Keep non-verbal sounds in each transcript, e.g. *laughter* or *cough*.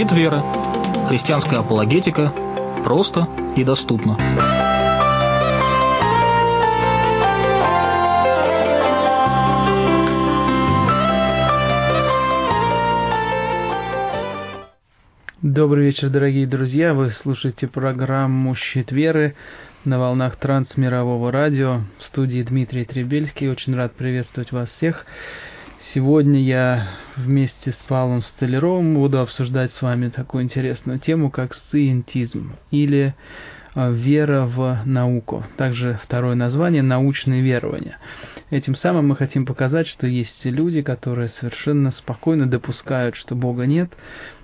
Щит веры. Христианская апологетика. Просто и доступно. Добрый вечер, дорогие друзья. Вы слушаете программу «Щит веры» на волнах трансмирового радио. В студии Дмитрий Требельский. Очень рад приветствовать вас всех. Сегодня я вместе с Павлом Столяровым буду обсуждать с вами такую интересную тему, как сциентизм или а, вера в науку. Также второе название – научные верования. Этим самым мы хотим показать, что есть люди, которые совершенно спокойно допускают, что Бога нет,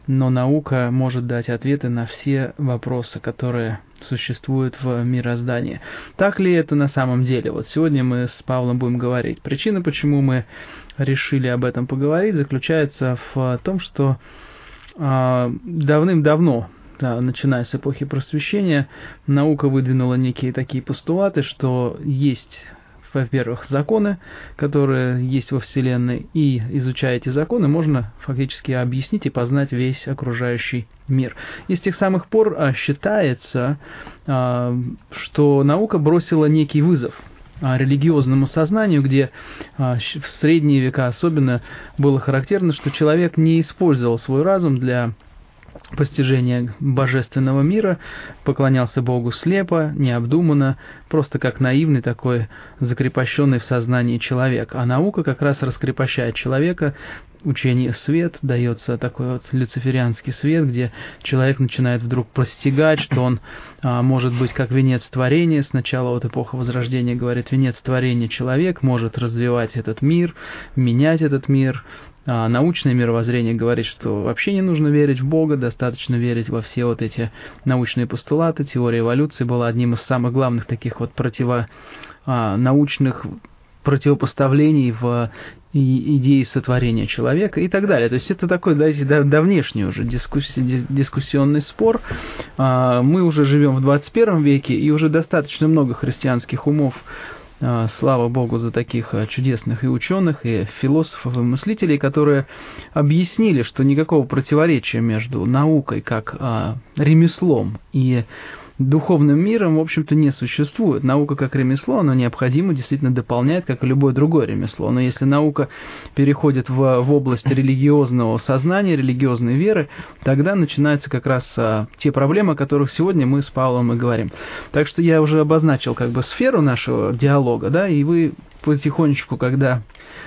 но наука может дать ответы на все вопросы, которые существуют в мироздании. Так ли это на самом деле? Вот сегодня мы с Павлом будем говорить. Причина, почему мы решили об этом поговорить, заключается в том, что э, давным-давно, да, начиная с эпохи просвещения, наука выдвинула некие такие постулаты, что есть во-первых, законы, которые есть во Вселенной, и изучая эти законы, можно фактически объяснить и познать весь окружающий мир. И с тех самых пор а, считается, а, что наука бросила некий вызов а, религиозному сознанию, где в средние века особенно было характерно, что человек не использовал свой разум для постижения божественного мира, поклонялся Богу слепо, необдуманно, просто как наивный такой закрепощенный в сознании человек. А наука как раз раскрепощает человека, учение свет, дается такой вот люциферианский свет, где человек начинает вдруг простигать, что он а, может быть как венец творения. Сначала вот эпоха Возрождения говорит, венец творения человек может развивать этот мир, менять этот мир, а научное мировоззрение говорит, что вообще не нужно верить в Бога, достаточно верить во все вот эти научные постулаты. Теория эволюции была одним из самых главных таких вот противо, а, научных противопоставлений в идеи сотворения человека и так далее. То есть это такой да, давнешний уже дискусси, дискуссионный спор. А, мы уже живем в 21 веке, и уже достаточно много христианских умов а, слава Богу за таких а, чудесных и ученых, и философов, и мыслителей, которые объяснили, что никакого противоречия между наукой как ремеслом и духовным миром, в общем-то, не существует. Наука как ремесло, она необходимо действительно дополняет, как и любое другое ремесло. Но если наука переходит в, в область религиозного сознания, религиозной веры, тогда начинаются как раз а, те проблемы, о которых сегодня мы с Павлом и говорим. Так что я уже обозначил как бы сферу нашего диалога, да, и вы потихонечку, когда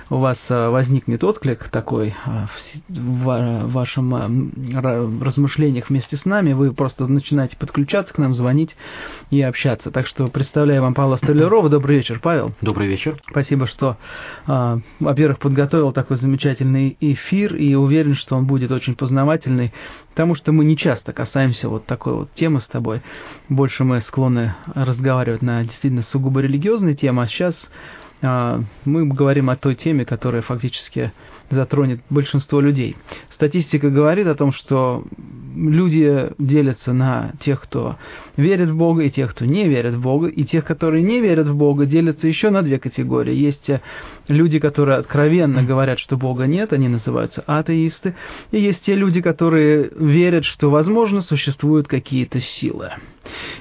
у вас а, возникнет отклик такой а, в вашем размышлениях вместе с нами, вы просто начинаете подключаться к нам, звонить и общаться. Так что представляю вам Павла Столярова. *clears throat* Добрый вечер, Павел. Добрый вечер. Спасибо, что, во-первых, подготовил такой замечательный эфир и уверен, что он будет очень познавательный, потому что мы не часто касаемся вот такой вот темы с тобой. Больше мы склонны разговаривать на действительно сугубо религиозные темы, а сейчас мы говорим о той теме, которая фактически затронет большинство людей. Статистика говорит о том, что люди делятся на тех, кто верит в Бога, и тех, кто не верит в Бога, и тех, которые не верят в Бога, делятся еще на две категории. Есть люди, которые откровенно говорят, что Бога нет, они называются атеисты, и есть те люди, которые верят, что, возможно, существуют какие-то силы.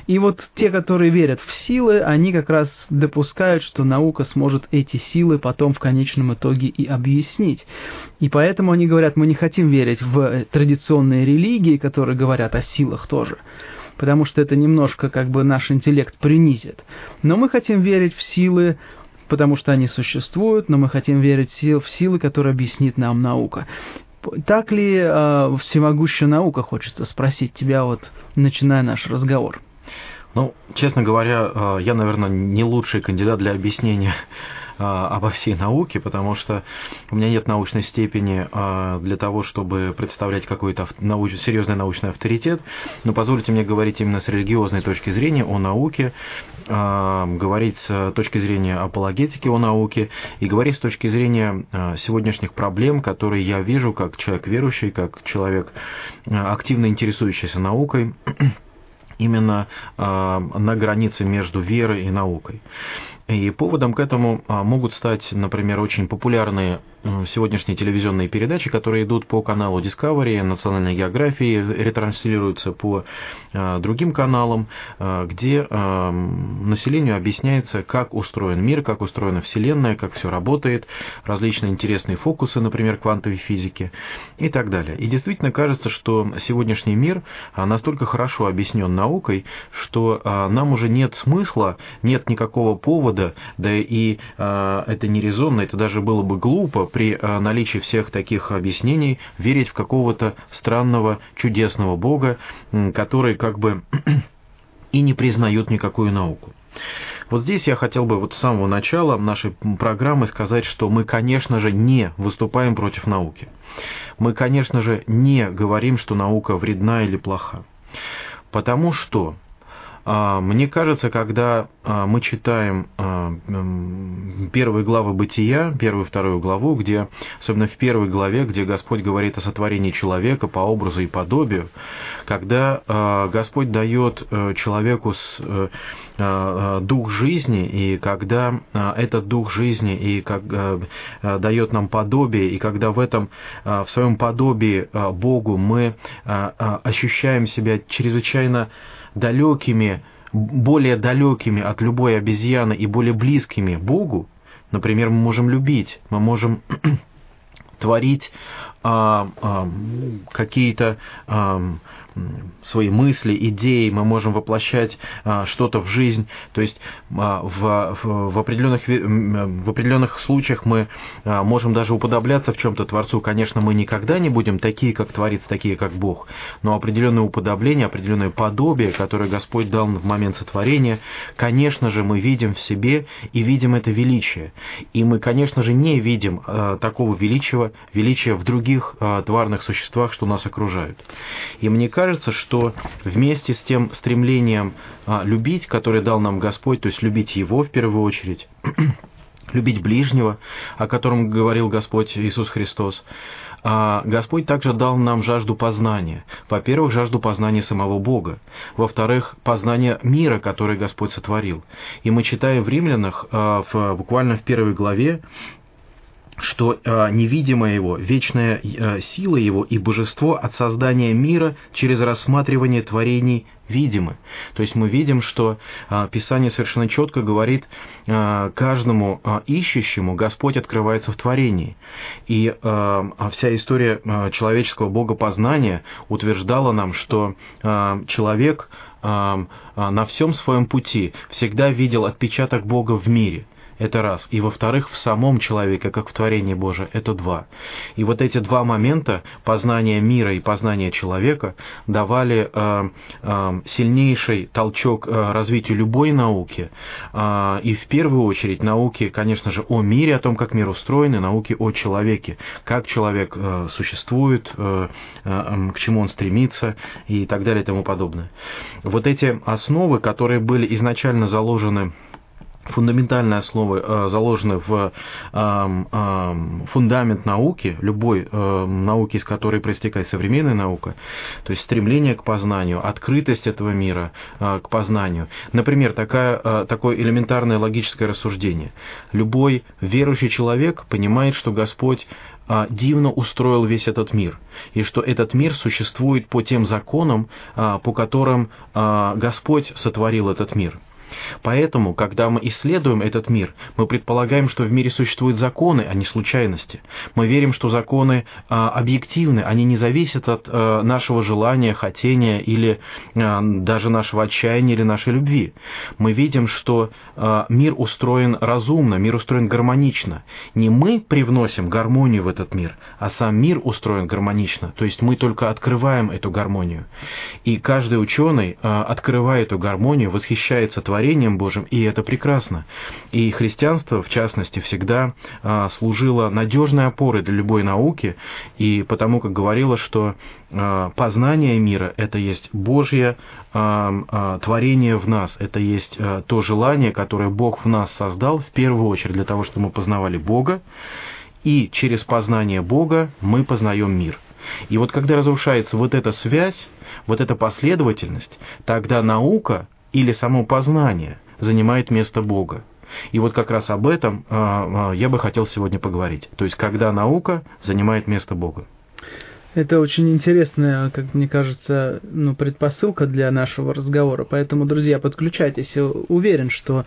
И вот те, которые верят в силы, они как раз допускают, что наука сможет эти силы потом в конечном итоге и объяснить. И поэтому они говорят, мы не хотим верить в традиционные религии, которые говорят о силах тоже потому что это немножко как бы наш интеллект принизит. Но мы хотим верить в силы, потому что они существуют, но мы хотим верить в силы, которые объяснит нам наука. Так ли э, всемогущая наука, хочется спросить тебя, вот начиная наш разговор? Ну, честно говоря, э, я, наверное, не лучший кандидат для объяснения а, обо всей науке, потому что у меня нет научной степени а, для того, чтобы представлять какой-то науч... серьезный научный авторитет, но позвольте мне говорить именно с религиозной точки зрения о науке, а, говорить с точки зрения апологетики о науке и говорить с точки зрения сегодняшних проблем, которые я вижу как человек верующий, как человек активно интересующийся наукой *clears throat* именно на границе между верой и наукой. И поводом к этому а, могут стать, например, очень популярные сегодняшние телевизионные передачи, которые идут по каналу Discovery, национальной географии, ретранслируются по а, другим каналам, а, где населению объясняется, как устроен мир, как устроена Вселенная, как все работает, различные интересные фокусы, например, квантовой физики и так далее. И действительно кажется, что сегодняшний мир настолько хорошо объяснен наукой, что нам уже нет смысла, нет никакого повода, да и это не резонно, это даже было бы глупо при э, наличии всех таких объяснений верить в какого-то странного, чудесного Бога, который как бы *clears throat* и не признает никакую науку. Вот здесь я хотел бы вот с самого начала нашей программы сказать, что мы, конечно же, не выступаем против науки. Мы, конечно же, не говорим, что наука вредна или плоха. Потому что мне кажется, когда а, мы читаем а, первые главы Бытия, первую и вторую главу, где, особенно в первой главе, где Господь говорит о сотворении человека по образу и подобию, когда Господь дает э, человеку э, дух жизни, и когда этот дух жизни и как, дает нам подобие, и когда в этом, в своем подобии Богу мы ощущаем себя чрезвычайно далекими, более далекими от любой обезьяны и более близкими Богу, например, мы можем любить, мы можем *clears throat* творить а, а, какие-то а, свои мысли, идеи, мы можем воплощать а, что-то в жизнь. То есть а, в, в, в, определенных, в определенных случаях мы а, можем даже уподобляться в чем-то Творцу. Конечно, мы никогда не будем такие, как Творец, такие, как Бог. Но определенное уподобление, определенное подобие, которое Господь дал в момент сотворения, конечно же, мы видим в себе и видим это величие. И мы, конечно же, не видим такого величия, величия в других тварных существах, что нас окружают. И мне кажется, кажется, что вместе с тем стремлением а, любить, которое дал нам Господь, то есть любить Его в первую очередь, *clears throat* любить ближнего, о котором говорил Господь Иисус Христос, а Господь также дал нам жажду познания. Во-первых, жажду познания самого Бога. Во-вторых, познания мира, который Господь сотворил. И мы читаем в Римлянах, а, в, буквально в первой главе, что э, невидимое его, вечная э, сила его и божество от создания мира через рассматривание творений видимы. То есть мы видим, что э, Писание совершенно четко говорит, каждому ищущему Господь открывается в творении. И э, вся история человеческого богопознания утверждала нам, что человек на всем своем пути всегда видел отпечаток Бога в мире – это раз. И во-вторых, в самом человеке, как в творении Божие, это два. И вот эти два момента, познание мира и познание человека, давали э, э, сильнейший толчок э, развитию любой науки. Э, и в первую очередь науки, конечно же, о мире, о том, как мир устроен, и науки о человеке, как человек э, существует, э, э, к чему он стремится и так далее и тому подобное. Вот эти основы, которые были изначально заложены фундаментальные основы э, заложены в фундамент науки, любой э, науки, из которой проистекает современная наука, то есть стремление к познанию, открытость этого мира э, к познанию. Например, такая, такое элементарное логическое рассуждение. Любой верующий человек понимает, что Господь дивно устроил весь этот мир, и что этот мир существует по тем законам, по которым Господь сотворил этот мир. Поэтому, когда мы исследуем этот мир, мы предполагаем, что в мире существуют законы, а не случайности. Мы верим, что законы а, объективны, они не зависят от а, нашего желания, хотения или а, даже нашего отчаяния или нашей любви. Мы видим, что а, мир устроен разумно, мир устроен гармонично. Не мы привносим гармонию в этот мир, а сам мир устроен гармонично. То есть мы только открываем эту гармонию. И каждый ученый, а, открывая эту гармонию, восхищается творением, творением Божьим, и это прекрасно. И христианство, в частности, всегда а, служило надежной опорой для любой науки, и потому как говорило, что а, познание мира – это есть Божье а, творение в нас, это есть то желание, которое Бог в нас создал, в первую очередь для того, чтобы мы познавали Бога, и через познание Бога мы познаем мир. И вот когда разрушается вот эта связь, вот эта последовательность, тогда наука или само познание занимает место Бога. И вот как раз об этом я бы хотел сегодня поговорить. То есть, когда наука занимает место Бога. Это очень интересная, как мне кажется, ну, предпосылка для нашего разговора. Поэтому, друзья, подключайтесь. Уверен, что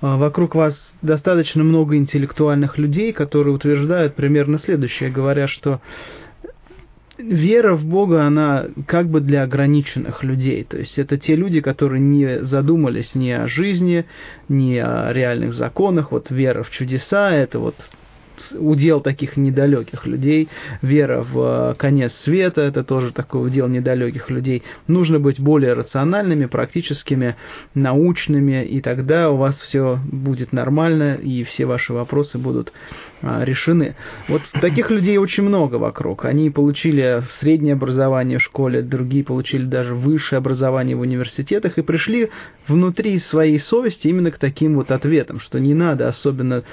а, вокруг вас достаточно много интеллектуальных людей, которые утверждают примерно следующее, говоря, что вера в Бога, она как бы для ограниченных людей. То есть это те люди, которые не задумались ни о жизни, ни о реальных законах. Вот вера в чудеса, это вот удел таких недалеких людей. Вера в э, конец света – это тоже такой удел недалеких людей. Нужно быть более рациональными, практическими, научными, и тогда у вас все будет нормально, и все ваши вопросы будут решены. Вот таких людей очень много вокруг. Они получили среднее образование в школе, другие получили даже высшее образование в университетах и пришли внутри своей совести именно к таким вот ответам, что не надо особенно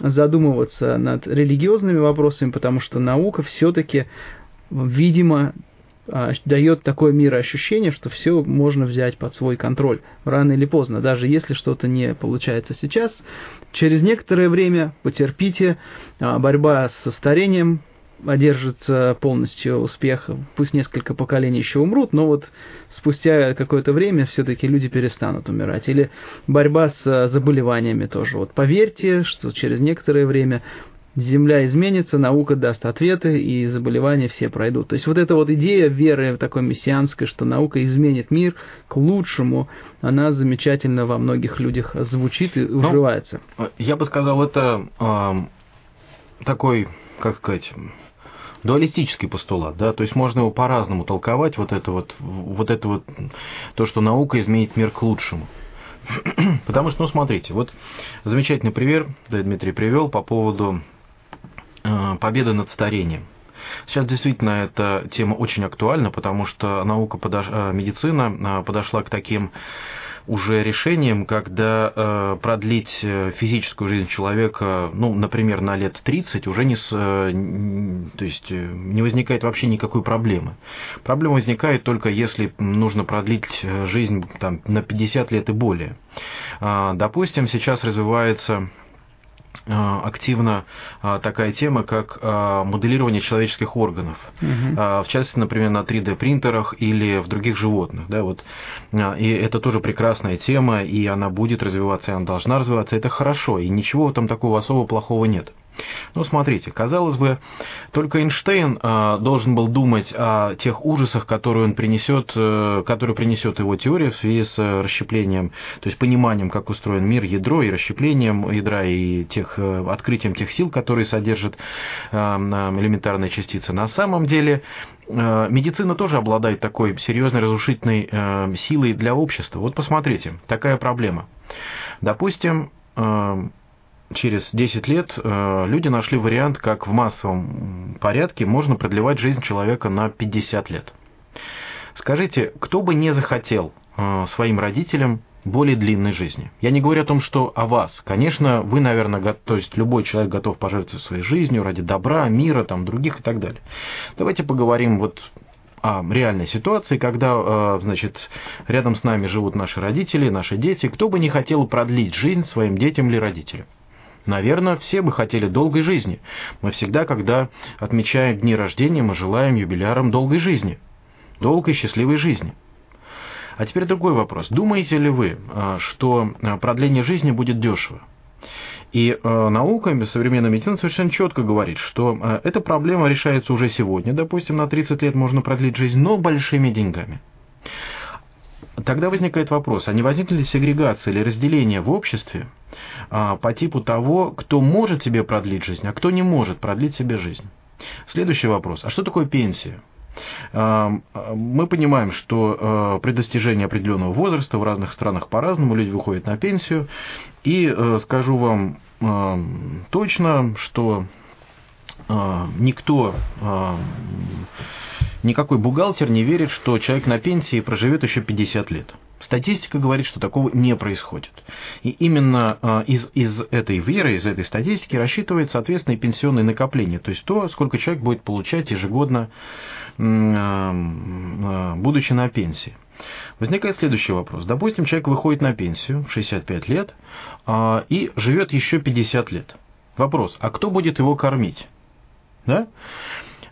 задумываться над религиозными вопросами, потому что наука все-таки, видимо, а, дает такое мироощущение, что все можно взять под свой контроль рано или поздно. Даже если что-то не получается сейчас, через некоторое время потерпите, а, борьба со старением одержится полностью успех, пусть несколько поколений еще умрут, но вот спустя какое-то время все-таки люди перестанут умирать. Или борьба с а, заболеваниями тоже. Вот поверьте, что через некоторое время Земля изменится, наука даст ответы, и заболевания все пройдут. То есть вот эта вот идея веры такой мессианской, что наука изменит мир к лучшему, она замечательно во многих людях звучит и ну, уживается. Я бы сказал, это э, такой, как сказать, дуалистический постулат, да, то есть можно его по-разному толковать, вот это вот, вот это вот, то, что наука изменит мир к лучшему. *clears throat* Потому что, ну, смотрите, вот замечательный пример, да, Дмитрий привел по поводу Э, победа над старением. Сейчас действительно эта тема очень актуальна, потому что наука, подош... Э, медицина э, подошла к таким уже решениям, когда э, продлить физическую жизнь человека, ну, например, на лет 30, уже не, с, э, то есть, не возникает вообще никакой проблемы. Проблема возникает только если нужно продлить жизнь там, на 50 лет и более. Э, допустим, сейчас развивается Э, активно э, такая тема, как э, моделирование человеческих органов. Угу. В частности, например, на 3D принтерах или в других животных. Да, вот. И это тоже прекрасная тема, и она будет развиваться, и она должна развиваться. Это хорошо, и ничего там такого особо плохого нет. Ну, смотрите, казалось бы, только Эйнштейн э, должен был думать о тех ужасах, которые он принесет, э, которые принесет его теория в связи с э, расщеплением, то есть пониманием, как устроен мир, ядро и расщеплением ядра и тех, э, открытием тех сил, которые содержат э, элементарные частицы. На самом деле э, медицина тоже обладает такой серьезной разрушительной э, силой для общества. Вот посмотрите, такая проблема. Допустим, э, через 10 лет э, люди нашли вариант, как в массовом порядке можно продлевать жизнь человека на 50 лет. Скажите, кто бы не захотел э, своим родителям более длинной жизни. Я не говорю о том, что о вас. Конечно, вы, наверное, то есть любой человек готов пожертвовать своей жизнью ради добра, мира, там, других и так далее. Давайте поговорим вот о реальной ситуации, когда, э, значит, рядом с нами живут наши родители, наши дети. Кто бы не хотел продлить жизнь своим детям или родителям? Наверное, все бы хотели долгой жизни. Мы всегда, когда отмечаем дни рождения, мы желаем юбилярам долгой жизни. Долгой счастливой жизни. А теперь другой вопрос. Думаете ли вы, а, что а, продление жизни будет дешево? И э, наука, современная медицина совершенно четко говорит, что эта проблема решается уже сегодня. Допустим, на 30 лет можно продлить жизнь, но большими деньгами. Тогда возникает вопрос, а не возникли ли сегрегация или разделение в обществе а, по типу того, кто может себе продлить жизнь, а кто не может продлить себе жизнь? Следующий вопрос, а что такое пенсия? А, мы понимаем, что а, при достижении определенного возраста в разных странах по-разному люди выходят на пенсию. И э, скажу вам точно, что никто никакой бухгалтер не верит, что человек на пенсии проживет еще 50 лет. Статистика говорит, что такого не происходит. И именно э, из, из этой веры, из этой статистики рассчитывает, соответственно, и пенсионные накопления, то есть то, сколько человек будет получать ежегодно, будучи на пенсии. Возникает следующий вопрос. Допустим, человек выходит на пенсию в 65 лет и живет еще 50 лет. Вопрос, а кто будет его кормить? Да?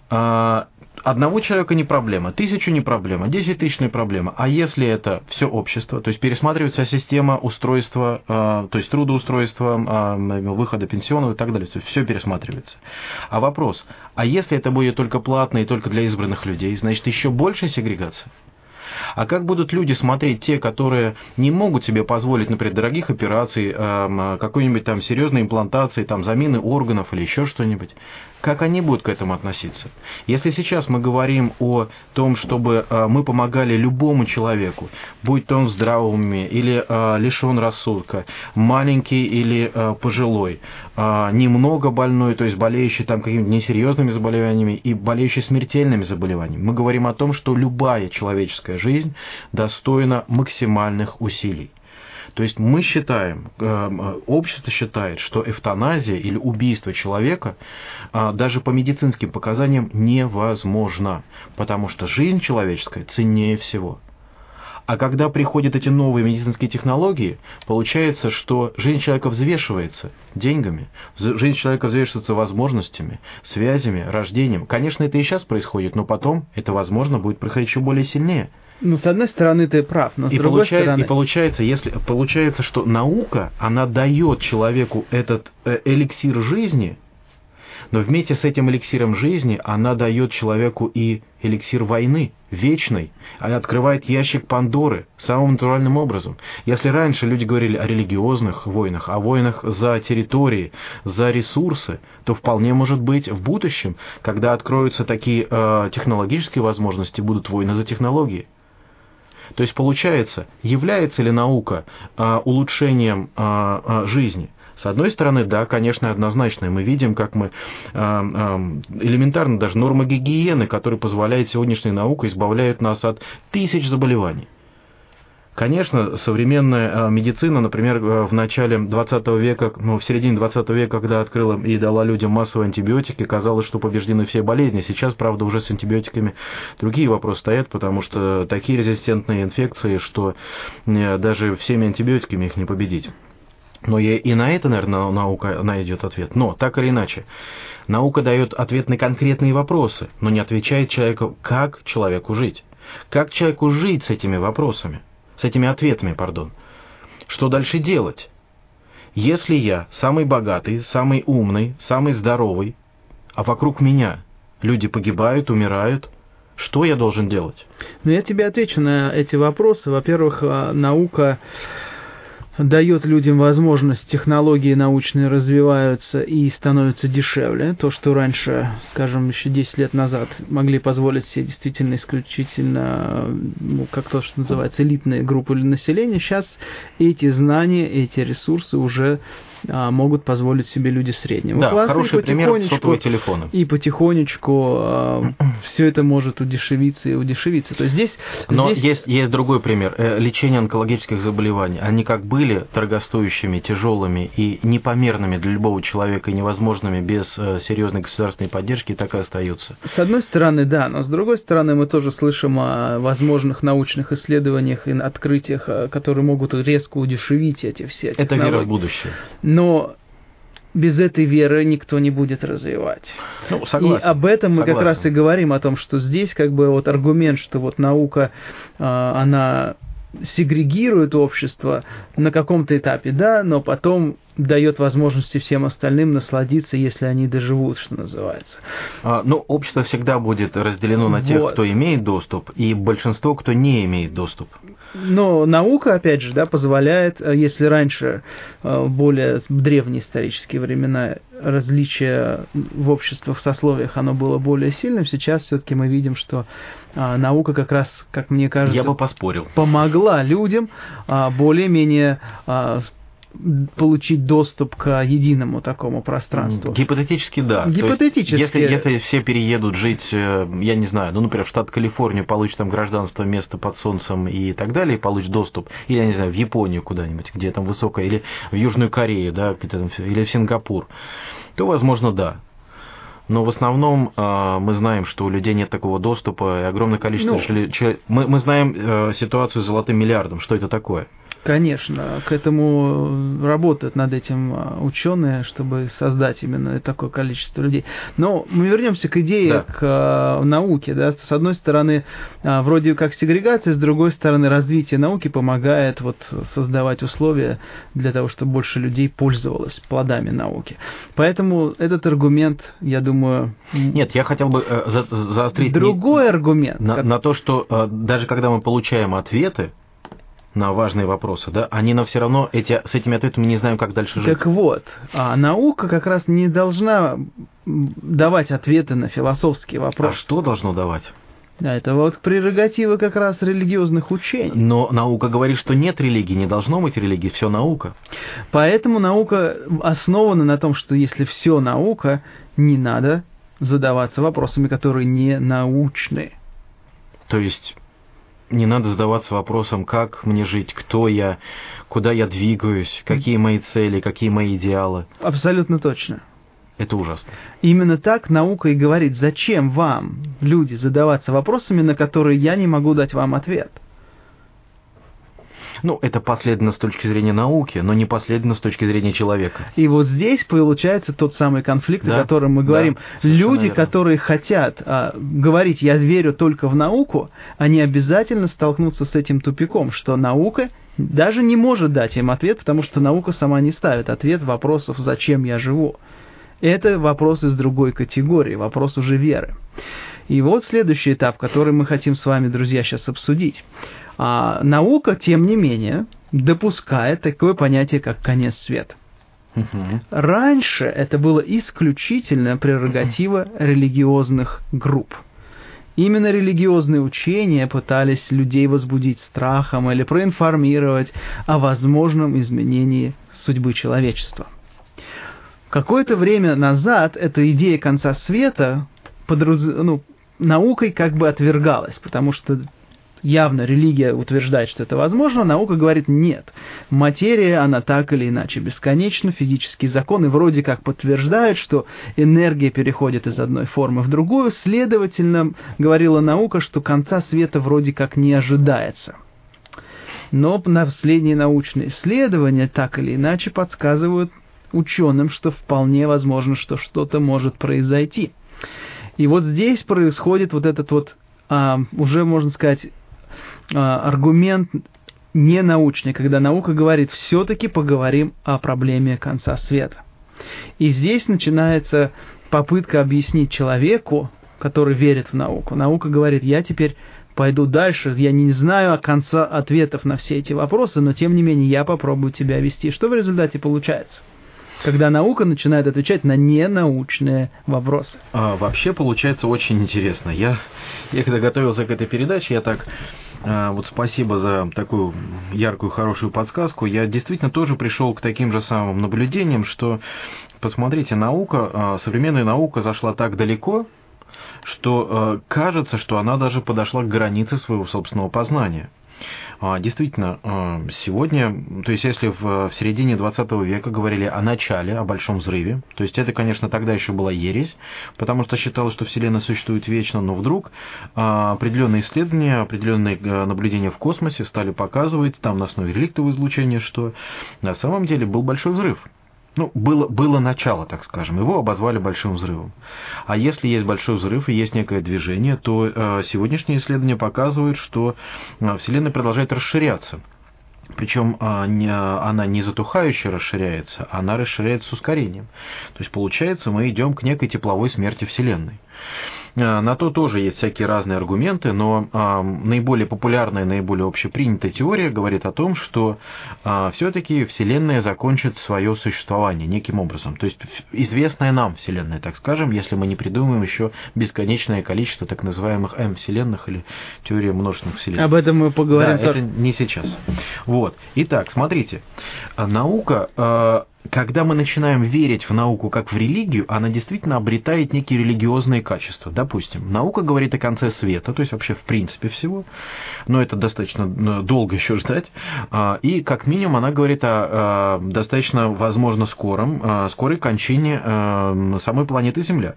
А, одного человека не проблема, тысячу не проблема, десять тысяч не проблема. А если это все общество, то есть пересматривается система устройства, а, то есть трудоустройства, выхода пенсионного и так далее, все пересматривается. А вопрос, а если это будет только платно и только для избранных людей, значит еще больше сегрегация? А как будут люди смотреть, те, которые не могут себе позволить, например, дорогих операций, какой-нибудь там серьезной имплантации, там замены органов или еще что-нибудь? как они будут к этому относиться. Если сейчас мы говорим о том, чтобы э, мы помогали любому человеку, будь то он в или э, лишен рассудка, маленький или э, пожилой, немного больной, то есть болеющий там какими-то несерьезными заболеваниями и болеющий смертельными заболеваниями, мы говорим о том, что любая человеческая жизнь достойна максимальных усилий. То есть мы считаем, э, общество считает, что эвтаназия или убийство человека а, даже по медицинским показаниям невозможно, потому что жизнь человеческая ценнее всего. А когда приходят эти новые медицинские технологии, получается, что жизнь человека взвешивается деньгами, жизнь человека взвешивается возможностями, связями, рождением. Конечно, это и сейчас происходит, но потом это, возможно, будет происходить еще более сильнее. Ну, с одной стороны, ты прав, но с и другой получает, стороны... И получается, если, получается, что наука, она дает человеку этот э, эликсир жизни, но вместе с этим эликсиром жизни она дает человеку и эликсир войны, вечный. Она открывает ящик Пандоры самым натуральным образом. Если раньше люди говорили о религиозных войнах, о войнах за территории, за ресурсы, то вполне может быть в будущем, когда откроются такие э, технологические возможности, будут войны за технологии. То есть получается, является ли наука а, улучшением а, а, жизни? С одной стороны, да, конечно, однозначно. Мы видим, как мы элементарно даже нормы гигиены, которые позволяет сегодняшняя наука, избавляют нас от тысяч заболеваний. Конечно, современная э, медицина, например, э, в начале 20 века, ну, в середине 20 века, когда открыла и дала людям массовые антибиотики, казалось, что побеждены все болезни. Сейчас, правда, уже с антибиотиками другие вопросы стоят, потому что такие резистентные инфекции, что э, даже всеми антибиотиками их не победить. Но и на это, наверное, наука найдет ответ. Но, так или иначе, наука дает ответ на конкретные вопросы, но не отвечает человеку, как человеку жить. Как человеку жить с этими вопросами? С этими ответами, пардон. Что дальше делать? Если я самый богатый, самый умный, самый здоровый, а вокруг меня люди погибают, умирают, что я должен делать? Ну, я тебе отвечу на эти вопросы. Во-первых, а, наука дает людям возможность, технологии научные развиваются и становятся дешевле. То, что раньше, скажем, еще 10 лет назад могли позволить себе действительно исключительно, ну, как то, что называется, элитные группы населения, сейчас эти знания, эти ресурсы уже а, могут позволить себе люди среднего да, класса. Хороший пример сотового телефона. И потихонечку а, *clears throat* все это может удешевиться и удешевиться. То есть здесь... Но здесь... Есть, есть другой пример. Э, лечение онкологических заболеваний. Они как были дорогостоящими, тяжелыми и непомерными для любого человека и невозможными без э, серьезной государственной поддержки, так и остаются. С одной стороны, да, но с другой стороны мы тоже слышим о возможных научных исследованиях и открытиях, э, которые могут резко удешевить эти все Это вера в будущее но без этой веры никто не будет развивать. Ну, согласен. И об этом мы согласен. как раз и говорим, о том, что здесь как бы вот аргумент, что вот наука, а, она сегрегирует общество на каком-то этапе, да, но потом дает возможности всем остальным насладиться, если они доживут, что называется. А, ну, общество всегда будет разделено на тех, вот. кто имеет доступ, и большинство, кто не имеет доступ. Но наука, опять же, да, позволяет, э, если раньше, э, более древние исторические времена, различие в обществах, сословиях, оно было более сильным, сейчас все-таки мы видим, что а, наука как раз, как мне кажется, Я бы поспорил. помогла людям а, более-менее а, получить доступ к единому такому пространству? Гипотетически да. Гипотетически. Есть, если, если все переедут жить, э, я не знаю, ну, например, в штат Калифорния, получат там гражданство, место под солнцем и так далее, и получат доступ, или, я не знаю, в Японию куда-нибудь, где там высокая, или в Южную Корею, да, или в Сингапур, то, возможно, да. Но в основном э, мы знаем, что у людей нет такого доступа, и огромное количество... Ну, мы, мы знаем э, ситуацию с золотым миллиардом. Что это такое? Конечно, к этому работают над этим а, ученые, чтобы создать именно такое количество людей. Но мы вернемся к идее, да. к а, науке. Да? С одной стороны, а, вроде как сегрегация, с другой стороны, развитие науки помогает вот создавать условия для того, чтобы больше людей пользовалось плодами науки. Поэтому этот аргумент, я думаю... Нет, я хотел бы э, за заострить... Другой аргумент. На, на то, что э, даже когда мы получаем ответы, на важные вопросы, да, они нам все равно эти, с этими ответами не знаем, как дальше жить. Так вот, а наука как раз не должна давать ответы на философские вопросы. А что должно давать? Да, это вот прерогатива как раз религиозных учений. Но наука говорит, что нет религии, не должно быть религии, все наука. Поэтому наука основана на том, что если все наука, не надо задаваться вопросами, которые не научны. То есть не надо задаваться вопросом, как мне жить, кто я, куда я двигаюсь, какие мои цели, какие мои идеалы. Абсолютно точно. Это ужасно. Именно так наука и говорит, зачем вам, люди, задаваться вопросами, на которые я не могу дать вам ответ. Ну, это последовательно с точки зрения науки, но не последовательно с точки зрения человека. И вот здесь получается тот самый конфликт, да? о котором мы говорим. Да, Люди, верно. которые хотят а, говорить «я верю только в науку», они обязательно столкнутся с этим тупиком, что наука даже не может дать им ответ, потому что наука сама не ставит ответ вопросов «зачем я живу?». Это вопрос из другой категории, вопрос уже веры. И вот следующий этап, который мы хотим с вами, друзья, сейчас обсудить. А наука, тем не менее, допускает такое понятие, как конец света. Раньше это было исключительно прерогатива религиозных групп. Именно религиозные учения пытались людей возбудить страхом или проинформировать о возможном изменении судьбы человечества. Какое-то время назад эта идея конца света подраз... ну, наукой как бы отвергалась, потому что явно религия утверждает, что это возможно, наука говорит нет. Материя, она так или иначе бесконечна, физические законы вроде как подтверждают, что энергия переходит из одной формы в другую, следовательно, говорила наука, что конца света вроде как не ожидается. Но последние научные исследования так или иначе подсказывают ученым, что вполне возможно, что что-то может произойти. И вот здесь происходит вот этот вот, а, уже можно сказать, а, аргумент не научный, когда наука говорит, все-таки поговорим о проблеме конца света. И здесь начинается попытка объяснить человеку, который верит в науку. Наука говорит, я теперь пойду дальше, я не знаю о конца ответов на все эти вопросы, но тем не менее я попробую тебя вести. Что в результате получается? Когда наука начинает отвечать на ненаучные вопросы. А, вообще получается очень интересно. Я, я когда готовился к этой передаче, я так а, вот спасибо за такую яркую, хорошую подсказку. Я действительно тоже пришел к таким же самым наблюдениям, что, посмотрите, наука, а, современная наука зашла так далеко, что а, кажется, что она даже подошла к границе своего собственного познания. А, действительно, а, сегодня, то есть если в, середине 20 века говорили о начале, о большом взрыве, то есть это, конечно, тогда еще была ересь, потому что считалось, что Вселенная существует вечно, но вдруг а, определенные исследования, определенные наблюдения в космосе стали показывать, там на основе реликтового излучения, что на самом деле был большой взрыв ну, было, было начало, так скажем, его обозвали большим взрывом. А если есть большой взрыв и есть некое движение, то э, сегодняшние исследования показывают, что э, Вселенная продолжает расширяться. Причем э, она не затухающе расширяется, она расширяется с ускорением. То есть получается, мы идем к некой тепловой смерти Вселенной. На то тоже есть всякие разные аргументы, но наиболее популярная, наиболее общепринятая теория говорит о том, что все-таки Вселенная закончит свое существование неким образом. То есть известная нам Вселенная, так скажем, если мы не придумаем еще бесконечное количество так называемых М-вселенных или теория множественных вселенных. Об этом мы поговорим. Да, это не сейчас. Вот. Итак, смотрите, наука когда мы начинаем верить в науку как в религию, она действительно обретает некие религиозные качества. Допустим, наука говорит о конце света, то есть вообще в принципе всего, но это достаточно долго еще ждать. А, и как минимум она говорит о достаточно, возможно, скором, скорой кончине самой планеты Земля.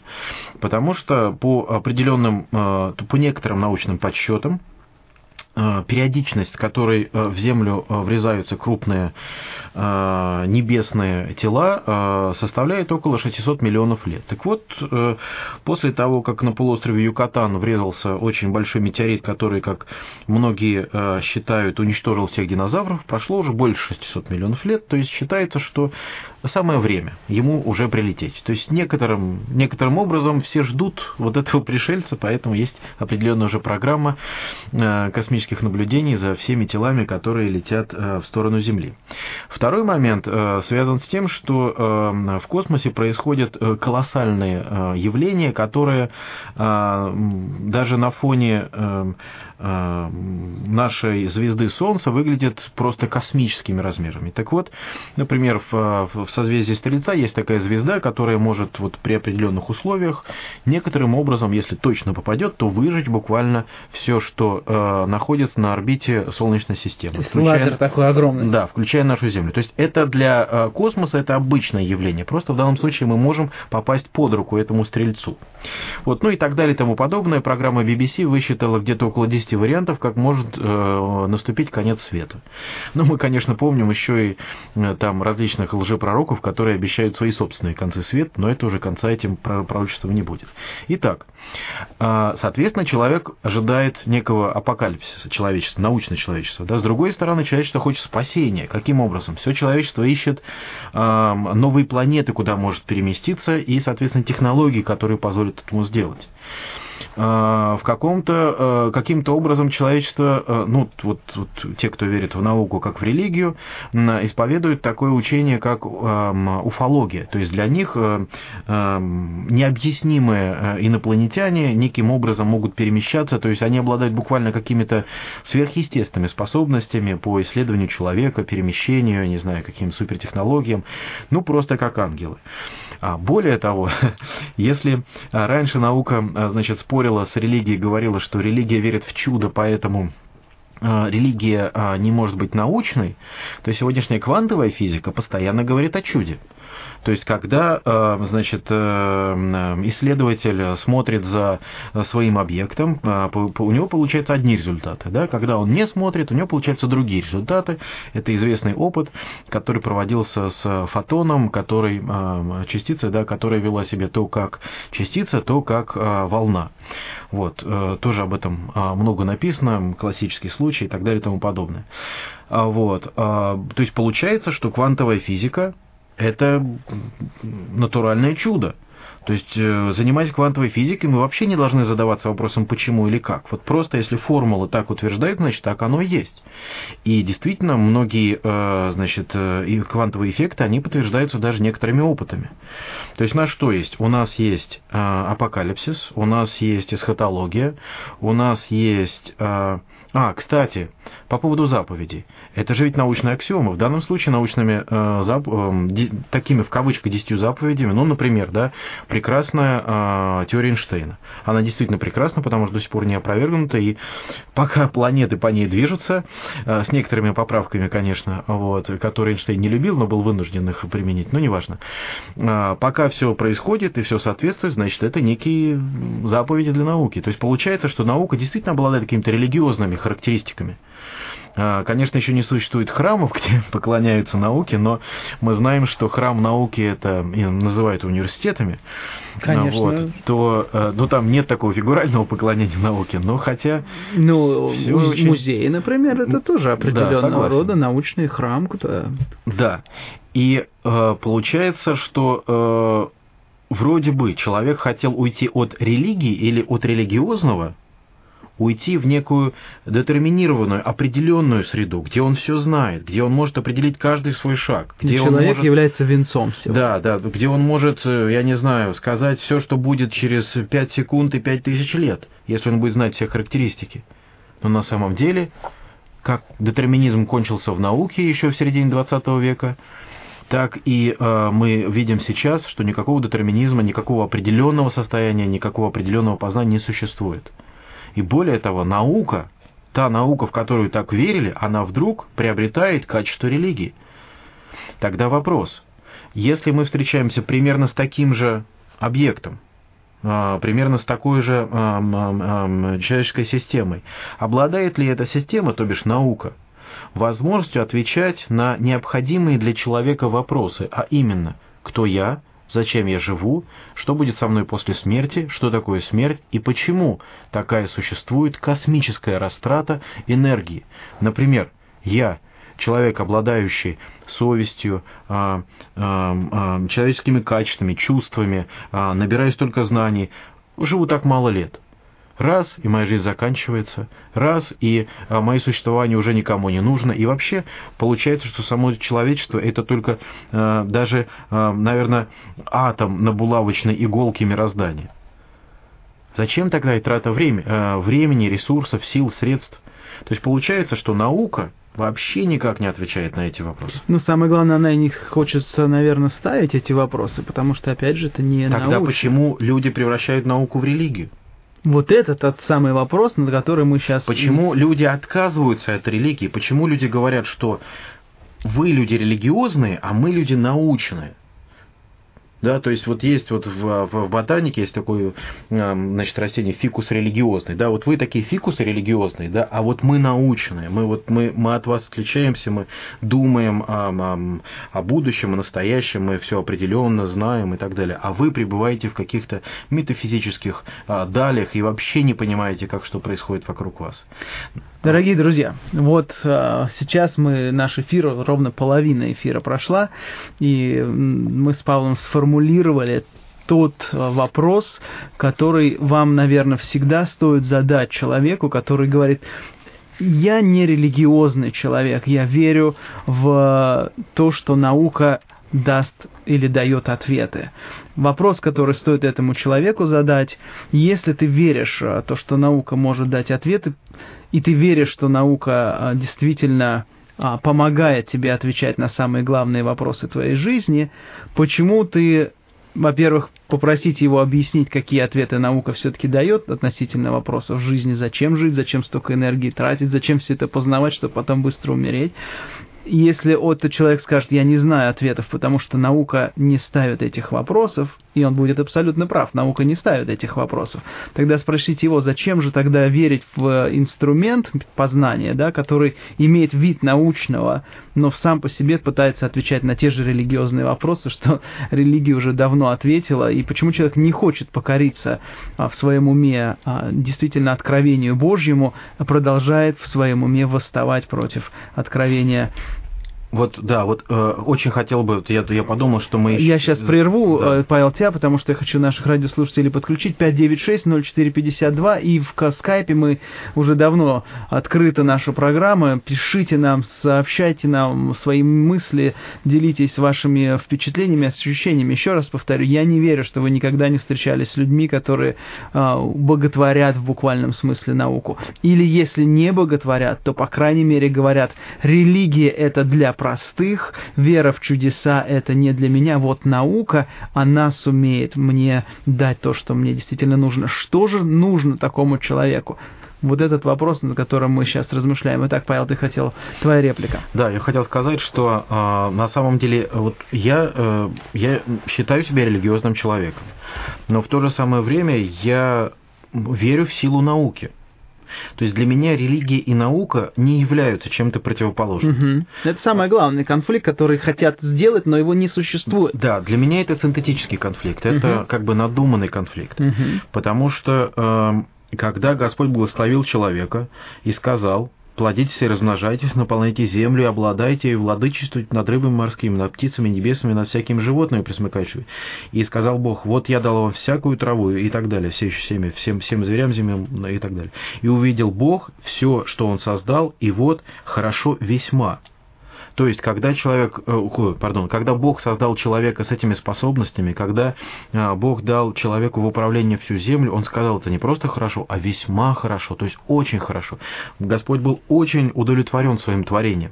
Потому что по определенным, по некоторым научным подсчетам, периодичность, которой э, в Землю э, врезаются крупные небесные тела, составляет около 600 миллионов лет. Так вот, после того, как на полуострове Юкатан врезался очень большой метеорит, который, как многие считают, уничтожил всех динозавров, прошло уже больше 600 миллионов лет, то есть считается, что самое время ему уже прилететь. То есть некоторым, некоторым образом все ждут вот этого пришельца, поэтому есть определенная уже программа космического космических наблюдений за всеми телами, которые летят э, в сторону Земли. Второй момент э, связан с тем, что э, в космосе происходят колоссальные явления, которые даже на фоне нашей звезды Солнца выглядят просто космическими размерами. Так вот, например, в, в созвездии Стрельца есть такая звезда, которая может вот при определенных условиях некоторым образом, если точно попадет, то выжить буквально все, что э, находится находится на орбите Солнечной системы. То есть включая, лазер такой огромный. Да, включая нашу Землю. То есть это для э, космоса это обычное явление. Просто в данном случае мы можем попасть под руку этому стрельцу. Вот, ну и так далее и тому подобное. Программа BBC высчитала где-то около 10 вариантов, как может э, наступить конец света. Но мы, конечно, помним еще и э, там различных лжепророков, которые обещают свои собственные концы света, но это уже конца этим пророчеством не будет. Итак, э, соответственно, человек ожидает некого апокалипсиса человечество, научное человечество. Да? С другой стороны, человечество хочет спасения. Каким образом? Все человечество ищет э, новые планеты, куда может переместиться, и, соответственно, технологии, которые позволят этому сделать. А, в каком-то, а, каким-то образом человечество, а, ну, вот, вот те, кто верит в науку как в религию, исповедуют такое учение, как уфология. То есть для них необъяснимые инопланетяне неким образом могут перемещаться, то есть они обладают буквально какими-то сверхъестественными способностями по исследованию человека, перемещению, не знаю, каким супертехнологиям, ну, просто как ангелы. Более того, *laughs* если раньше наука, значит, спорила с религией, говорила, что религия верит в чудо, поэтому а, религия а, не может быть научной, то сегодняшняя квантовая физика постоянно говорит о чуде. То есть, когда, э, значит, э, исследователь смотрит за своим объектом, э, у него получаются одни результаты. Да? Когда он не смотрит, у него получаются другие результаты. Это известный опыт, который проводился с фотоном, который, частицей, да, которая вела себя то как частица, то как волна. Вот, тоже об этом много написано, классический случай и так далее и тому подобное. Вот, то есть получается, что квантовая физика это натуральное чудо. То есть, э, занимаясь квантовой физикой, мы вообще не должны задаваться вопросом, почему или как. Вот просто если формула так утверждает, значит, так оно и есть. И действительно, многие э, значит, э, квантовые эффекты, они подтверждаются даже некоторыми опытами. То есть, у нас что есть? У нас есть апокалипсис, у нас есть эсхатология, у нас есть а, кстати, по поводу заповедей. Это же ведь научная аксиома. В данном случае научными э, зап... э, такими в кавычках десятью заповедями, ну, например, да, прекрасная э, теория Эйнштейна. Она действительно прекрасна, потому что до сих пор не опровергнута, и пока планеты по ней движутся, э, с некоторыми поправками, конечно, вот, которые Эйнштейн не любил, но был вынужден их применить, но неважно. Э, пока все происходит и все соответствует, значит, это некие заповеди для науки. То есть получается, что наука действительно обладает какими-то религиозными характеристиками. А, конечно, еще не существует храмов, *laughs* где поклоняются науке, но мы знаем, что храм науки это называют университетами. Конечно. Вот, то, э, ну, там нет такого фигурального поклонения науке, но хотя... Ну, очень... музей, например, это тоже определенного да, рода научный храм. Куда... Да. И э, получается, что э, вроде бы человек хотел уйти от религии или от религиозного, уйти в некую детерминированную, определенную среду, где он все знает, где он может определить каждый свой шаг. Где Человек он может... является венцом всего. Да, да, где он может, э, я не знаю, сказать все, что будет через 5 секунд и 5 тысяч лет, если он будет знать все характеристики. Но на самом деле, как детерминизм кончился в науке еще в середине 20 века, так и э, мы видим сейчас, что никакого детерминизма, никакого определенного состояния, никакого определенного познания не существует. И более того, наука, та наука, в которую так верили, она вдруг приобретает качество религии. Тогда вопрос, если мы встречаемся примерно с таким же объектом, а, примерно с такой же человеческой системой, обладает ли эта система, то бишь наука, возможностью отвечать на необходимые для человека вопросы, а именно, кто я, зачем я живу, что будет со мной после смерти, что такое смерть и почему такая существует космическая растрата энергии. Например, я, человек, обладающий совестью, а, а, а, человеческими качествами, чувствами, набираю столько знаний, живу так мало лет. Раз, и моя жизнь заканчивается, раз, и а, мое существование уже никому не нужно. И вообще получается, что само человечество это только а, даже, а, наверное, атом на булавочной иголке мироздания. Зачем тогда и трата времени, а, времени, ресурсов, сил, средств? То есть получается, что наука вообще никак не отвечает на эти вопросы. Ну, самое главное, она и не хочется, наверное, ставить эти вопросы, потому что, опять же, это не Тогда научно. почему люди превращают науку в религию? Вот это тот самый вопрос, на который мы сейчас... Почему люди отказываются от религии? Почему люди говорят, что вы люди религиозные, а мы люди научные? Да, то есть вот есть вот в, в ботанике есть такое значит, растение фикус религиозный. Да, вот вы такие фикусы религиозные, да, а вот мы научные. Мы вот мы, мы от вас отличаемся, мы думаем о, о, о будущем, о настоящем, мы все определенно знаем и так далее. А вы пребываете в каких-то метафизических а, далях и вообще не понимаете, как что происходит вокруг вас. Дорогие друзья, вот а, сейчас мы, наш эфир, ровно половина эфира прошла, и мы с Павлом сформулировали тот а, вопрос, который вам, наверное, всегда стоит задать человеку, который говорит, я не религиозный человек, я верю в то, что наука даст или дает ответы. Вопрос, который стоит этому человеку задать, если ты веришь в то, что наука может дать ответы, и ты веришь, что наука действительно а, помогает тебе отвечать на самые главные вопросы твоей жизни, почему ты, во-первых, попросить его объяснить, какие ответы наука все-таки дает относительно вопросов жизни, зачем жить, зачем столько энергии тратить, зачем все это познавать, чтобы потом быстро умереть. Если этот человек скажет, я не знаю ответов, потому что наука не ставит этих вопросов, и он будет абсолютно прав, наука не ставит этих вопросов, тогда спросите его, зачем же тогда верить в инструмент познания, да, который имеет вид научного, но сам по себе пытается отвечать на те же религиозные вопросы, что *laughs* религия уже давно ответила, и почему человек не хочет покориться а, в своем уме а, действительно откровению Божьему, а продолжает в своем уме восставать против откровения вот, да, вот э, очень хотел бы, я, я подумал, что мы... Я сейчас прерву, да. Э, Павел, тебя, потому что я хочу наших радиослушателей подключить. 596-0452, и в скайпе мы уже давно открыта наша программа. Пишите нам, сообщайте нам свои мысли, делитесь вашими впечатлениями, ощущениями. Еще раз повторю, я не верю, что вы никогда не встречались с людьми, которые э, боготворят в буквальном смысле науку. Или если не боготворят, то, по крайней мере, говорят, религия это для простых, вера в чудеса – это не для меня, вот наука, она сумеет мне дать то, что мне действительно нужно. Что же нужно такому человеку? Вот этот вопрос, над которым мы сейчас размышляем. Итак, Павел, ты хотел, твоя реплика. Да, я хотел сказать, что э, на самом деле вот я, э, я считаю себя религиозным человеком, но в то же самое время я верю в силу науки. То есть для меня религия и наука не являются чем-то противоположным. Угу. Это самый главный конфликт, который хотят сделать, но его не существует. Да, для меня это синтетический конфликт, это угу. как бы надуманный конфликт. Угу. Потому что э, когда Господь благословил человека и сказал, плодитесь и размножайтесь, наполняйте землю, обладайте и владычествуйте над рыбами морскими, над птицами небесными, над всякими животными присмыкающими. И сказал Бог, вот я дал вам всякую траву и так далее, все еще всеми, всем, всем зверям земным и так далее. И увидел Бог все, что Он создал, и вот хорошо весьма. То есть, когда человек, э, пардон, когда Бог создал человека с этими способностями, когда э, Бог дал человеку в управление всю землю, Он сказал, это не просто хорошо, а весьма хорошо, то есть очень хорошо. Господь был очень удовлетворен своим творением.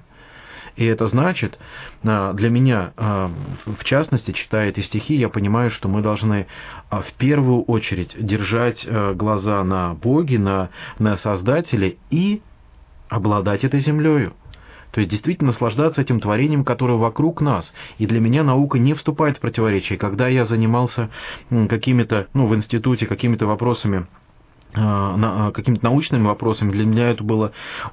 И это значит, э, для меня, в частности, читая эти стихи, я понимаю, что мы должны в первую очередь держать глаза на Боге, на, на Создателе и обладать этой землею. То есть действительно наслаждаться этим творением, которое вокруг нас. И для меня наука не вступает в противоречие. Когда я занимался какими-то, ну, в институте, какими-то вопросами какими-то научными вопросами. Для меня это было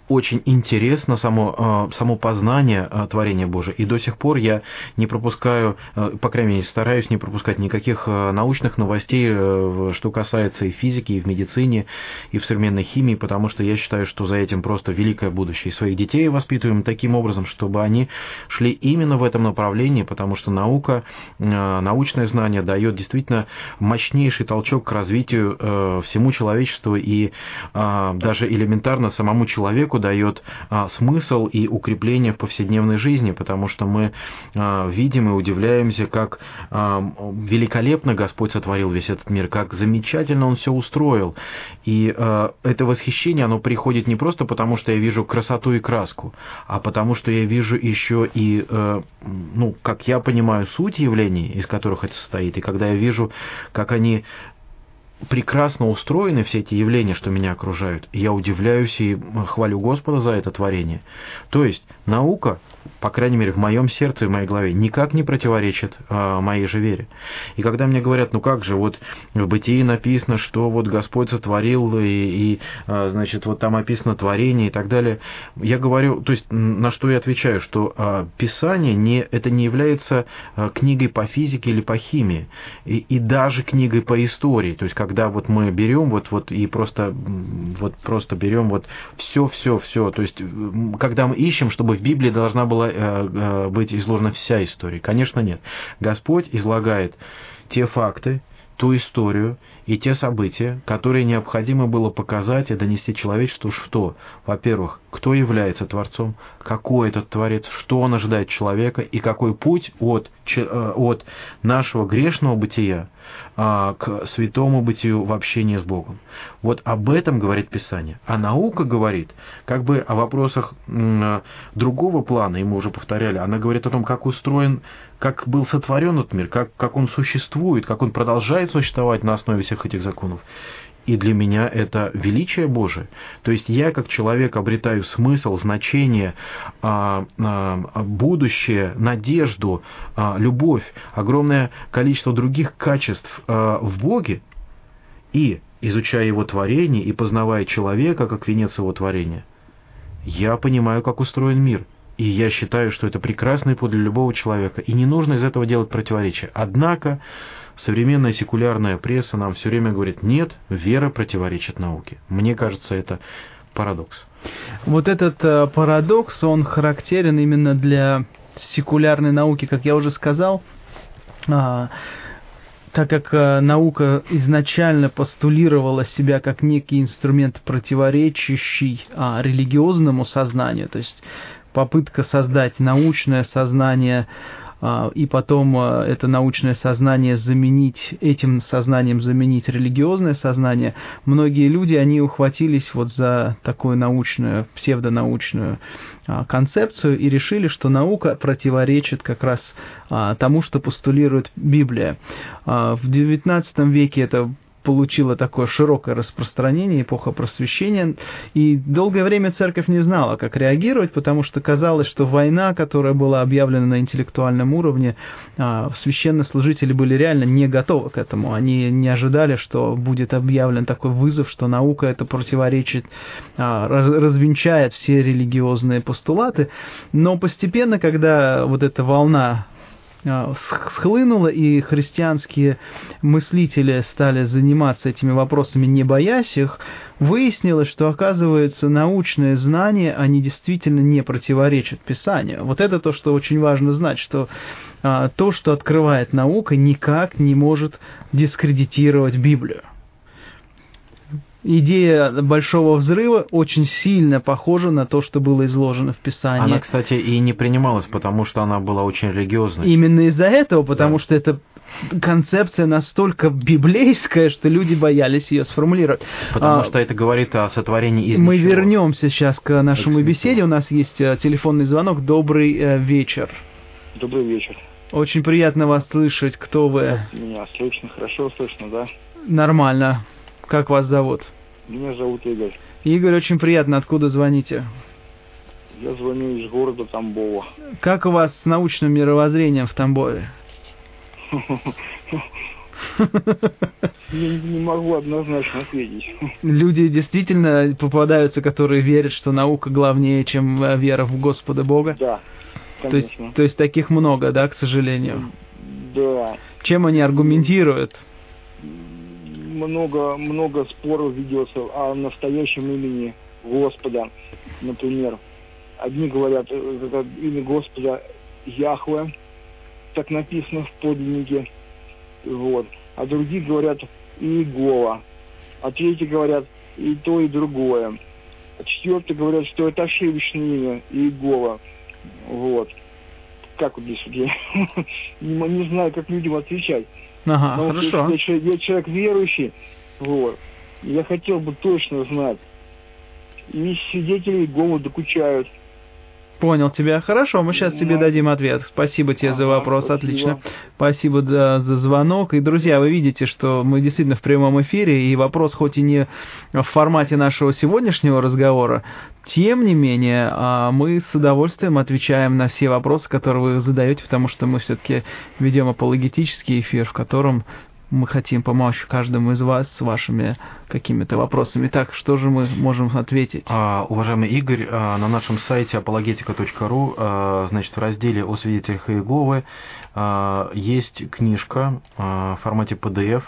очень интересно, само, а, само познание творения Божия. И до сих пор я не пропускаю, по крайней мере, стараюсь не пропускать никаких научных новостей, э, что касается и физики, и в медицине, и в современной химии, потому что я считаю, что за этим просто великое будущее. И своих детей воспитываем таким образом, чтобы они шли именно в этом направлении, потому что наука, научное знание дает действительно мощнейший толчок к развитию э, всему человечеству человечеству и а, даже элементарно самому человеку дает а, смысл и укрепление в повседневной жизни, потому что мы а, видим и удивляемся, как великолепно Господь сотворил весь этот мир, как замечательно Он все устроил. И это восхищение, оно приходит не просто потому, что я вижу красоту и краску, а потому что я вижу еще и, ну, как я понимаю, суть явлений, из которых это состоит, и когда я вижу, как они прекрасно устроены все эти явления, что меня окружают. Я удивляюсь и хвалю Господа за это творение. То есть наука по крайней мере, в моем сердце, в моей голове, никак не противоречит а, моей же вере. И когда мне говорят, ну как же, вот в Бытии написано, что вот Господь сотворил, и, и а, значит, вот там описано творение и так далее, я говорю, то есть на что я отвечаю, что а, Писание не, это не является а, книгой по физике или по химии, и, и даже книгой по истории. То есть когда вот мы берем вот, вот и просто, вот просто берем вот все, все, все, то есть когда мы ищем, чтобы в Библии должна была была э, э, быть изложена вся история? Конечно, нет. Господь излагает те факты, ту историю и те события, которые необходимо было показать и донести человечеству, что, во-первых, кто является Творцом, какой этот Творец, что он ожидает человека и какой путь от, э, от нашего грешного бытия к святому бытию в общении с Богом. Вот об этом говорит Писание. А наука говорит как бы о вопросах другого плана, и мы уже повторяли, она говорит о том, как устроен, как был сотворен этот мир, как, как он существует, как он продолжает существовать на основе всех этих законов и для меня это величие Божие. То есть я как человек обретаю смысл, значение, а, а, будущее, надежду, а, любовь, огромное количество других качеств в Боге, и изучая Его творение и познавая человека как венец Его творения, я понимаю, как устроен мир – и я считаю, что это прекрасный путь для любого человека. И не нужно из этого делать противоречия. Однако современная секулярная пресса нам все время говорит, нет, вера противоречит науке. Мне кажется, это парадокс. Вот этот э, парадокс, он характерен именно для секулярной науки, как я уже сказал. А, так как э, наука изначально постулировала себя как некий инструмент, противоречащий а, религиозному сознанию, то есть попытка создать научное сознание и потом а, это научное сознание заменить, этим сознанием заменить религиозное сознание, многие люди, они ухватились вот за такую научную, псевдонаучную а, концепцию и решили, что наука противоречит как раз тому, что постулирует Библия. В XIX веке это получила такое широкое распространение, эпоха просвещения, и долгое время церковь не знала, как реагировать, потому что казалось, что война, которая была объявлена на интеллектуальном уровне, а, священнослужители были реально не готовы к этому. Они не ожидали, что будет объявлен такой вызов, что наука это противоречит, а, развенчает все религиозные постулаты. Но постепенно, когда вот эта волна схлынуло, и христианские мыслители стали заниматься этими вопросами, не боясь их, выяснилось, что, оказывается, научные знания, они действительно не противоречат Писанию. Вот это то, что очень важно знать, что а, то, что открывает наука, никак не может дискредитировать Библию идея большого взрыва очень сильно похожа на то, что было изложено в Писании. Она, кстати, и не принималась, потому что она была очень религиозной. Именно из-за этого, потому да. что это концепция настолько библейская, что люди боялись ее сформулировать. Потому а, что это говорит о сотворении из Мы ничего. вернемся сейчас к нашему беседе. У нас есть э, телефонный звонок. Добрый э, вечер. Добрый вечер. Очень приятно вас слышать. Кто вы? Меня слышно, хорошо слышно, да? Нормально. Как вас зовут? Меня зовут Игорь. Игорь, очень приятно. Откуда звоните? Я звоню из города Тамбова. Как у вас с научным мировоззрением в Тамбове? Я не могу однозначно ответить. Люди действительно попадаются, которые верят, что наука главнее, чем э, вера в Господа Бога? Да, конечно. То есть, то есть таких много, да, к сожалению? Да. Чем они аргументируют? Много, много споров ведется о настоящем имени Господа. Например, одни говорят, э, это имя Господа Яхве, так написано в подлиннике, вот. а другие говорят Иегова, а третьи говорят и то, и другое. А четвертые говорят, что это ошибочное имя Иегова. Вот. Как вот здесь я не, знаю, как людям отвечать. Ага, Но хорошо. Я, я, я человек верующий, вот. Я хотел бы точно знать. И свидетели Иеговы докучают. Понял тебя. Хорошо, мы сейчас тебе дадим ответ. Спасибо тебе за вопрос, отлично. Спасибо да, за звонок. И, друзья, вы видите, что мы действительно в прямом эфире, и вопрос хоть и не в формате нашего сегодняшнего разговора, тем не менее, а, мы с удовольствием отвечаем на все вопросы, которые вы задаете, потому что мы все-таки ведем апологетический эфир, в котором мы хотим помочь каждому из вас с вашими какими-то вопросами. Так, что же мы можем ответить? А, уважаемый Игорь, а, на нашем сайте apologetica.ru, а, значит, в разделе о свидетелях Иеговы а, есть книжка в формате PDF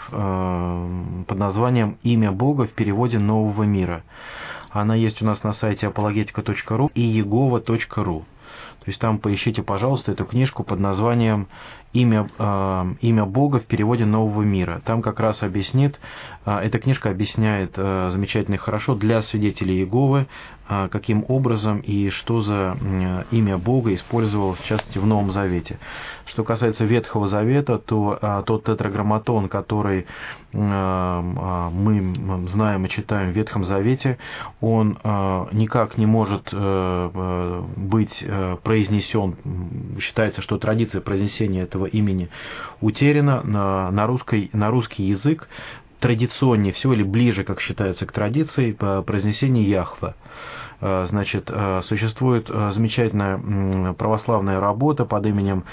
под названием «Имя Бога в переводе нового мира». Она есть у нас на сайте apologetica.ru и егова.ру. То есть там поищите, пожалуйста, эту книжку под названием имя, э, имя Бога в переводе нового мира. Там как раз объяснит, э, эта книжка объясняет э, замечательно и хорошо для свидетелей Иеговы, э, каким образом и что за э, имя Бога использовалось, в частности, в Новом Завете. Что касается Ветхого Завета, то э, тот тетраграмматон, который э, мы знаем и читаем в Ветхом Завете, он э, никак не может э, э быть э, произнесен, считается, что традиция произнесения этого имени утеряна на, на, русской, на русский язык, традиционнее всего или ближе, как считается, к традиции по произнесению Яхва. Э, значит, э, существует э, замечательная православная работа под именем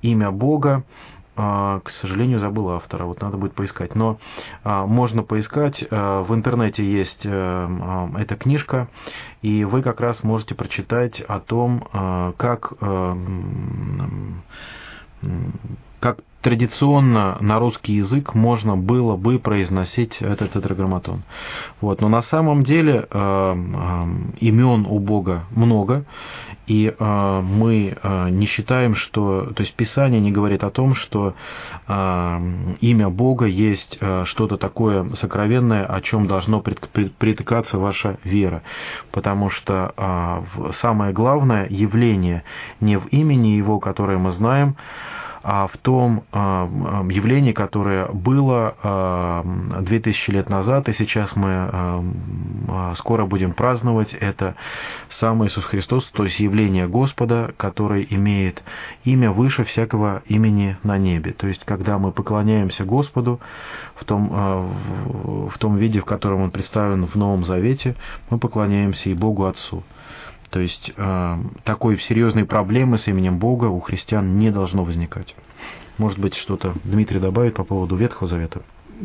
«Имя Бога», к сожалению, забыл автора, вот надо будет поискать. Но можно поискать, в интернете есть эта книжка, и вы как раз можете прочитать о том, как как традиционно на русский язык можно было бы произносить этот тетраграмматон. Вот. Но на самом деле э, э, имен у Бога много, и э, мы э, не считаем, что... То есть Писание не говорит о том, что э, имя Бога есть э, что-то такое сокровенное, о чем должно притыкаться ваша вера. Потому что э, самое главное явление не в имени Его, которое мы знаем, в том а, а, явлении, которое было 2000 лет назад, и сейчас мы скоро будем праздновать, это сам Иисус Христос, то есть явление Господа, который имеет имя выше всякого имени на небе. То есть, когда мы поклоняемся Господу в том, в том виде, в котором Он представлен в Новом Завете, мы поклоняемся и Богу Отцу. То есть э, такой серьезной проблемы с именем Бога у христиан не должно возникать. Может быть, что-то Дмитрий добавит по поводу Ветхого Завета?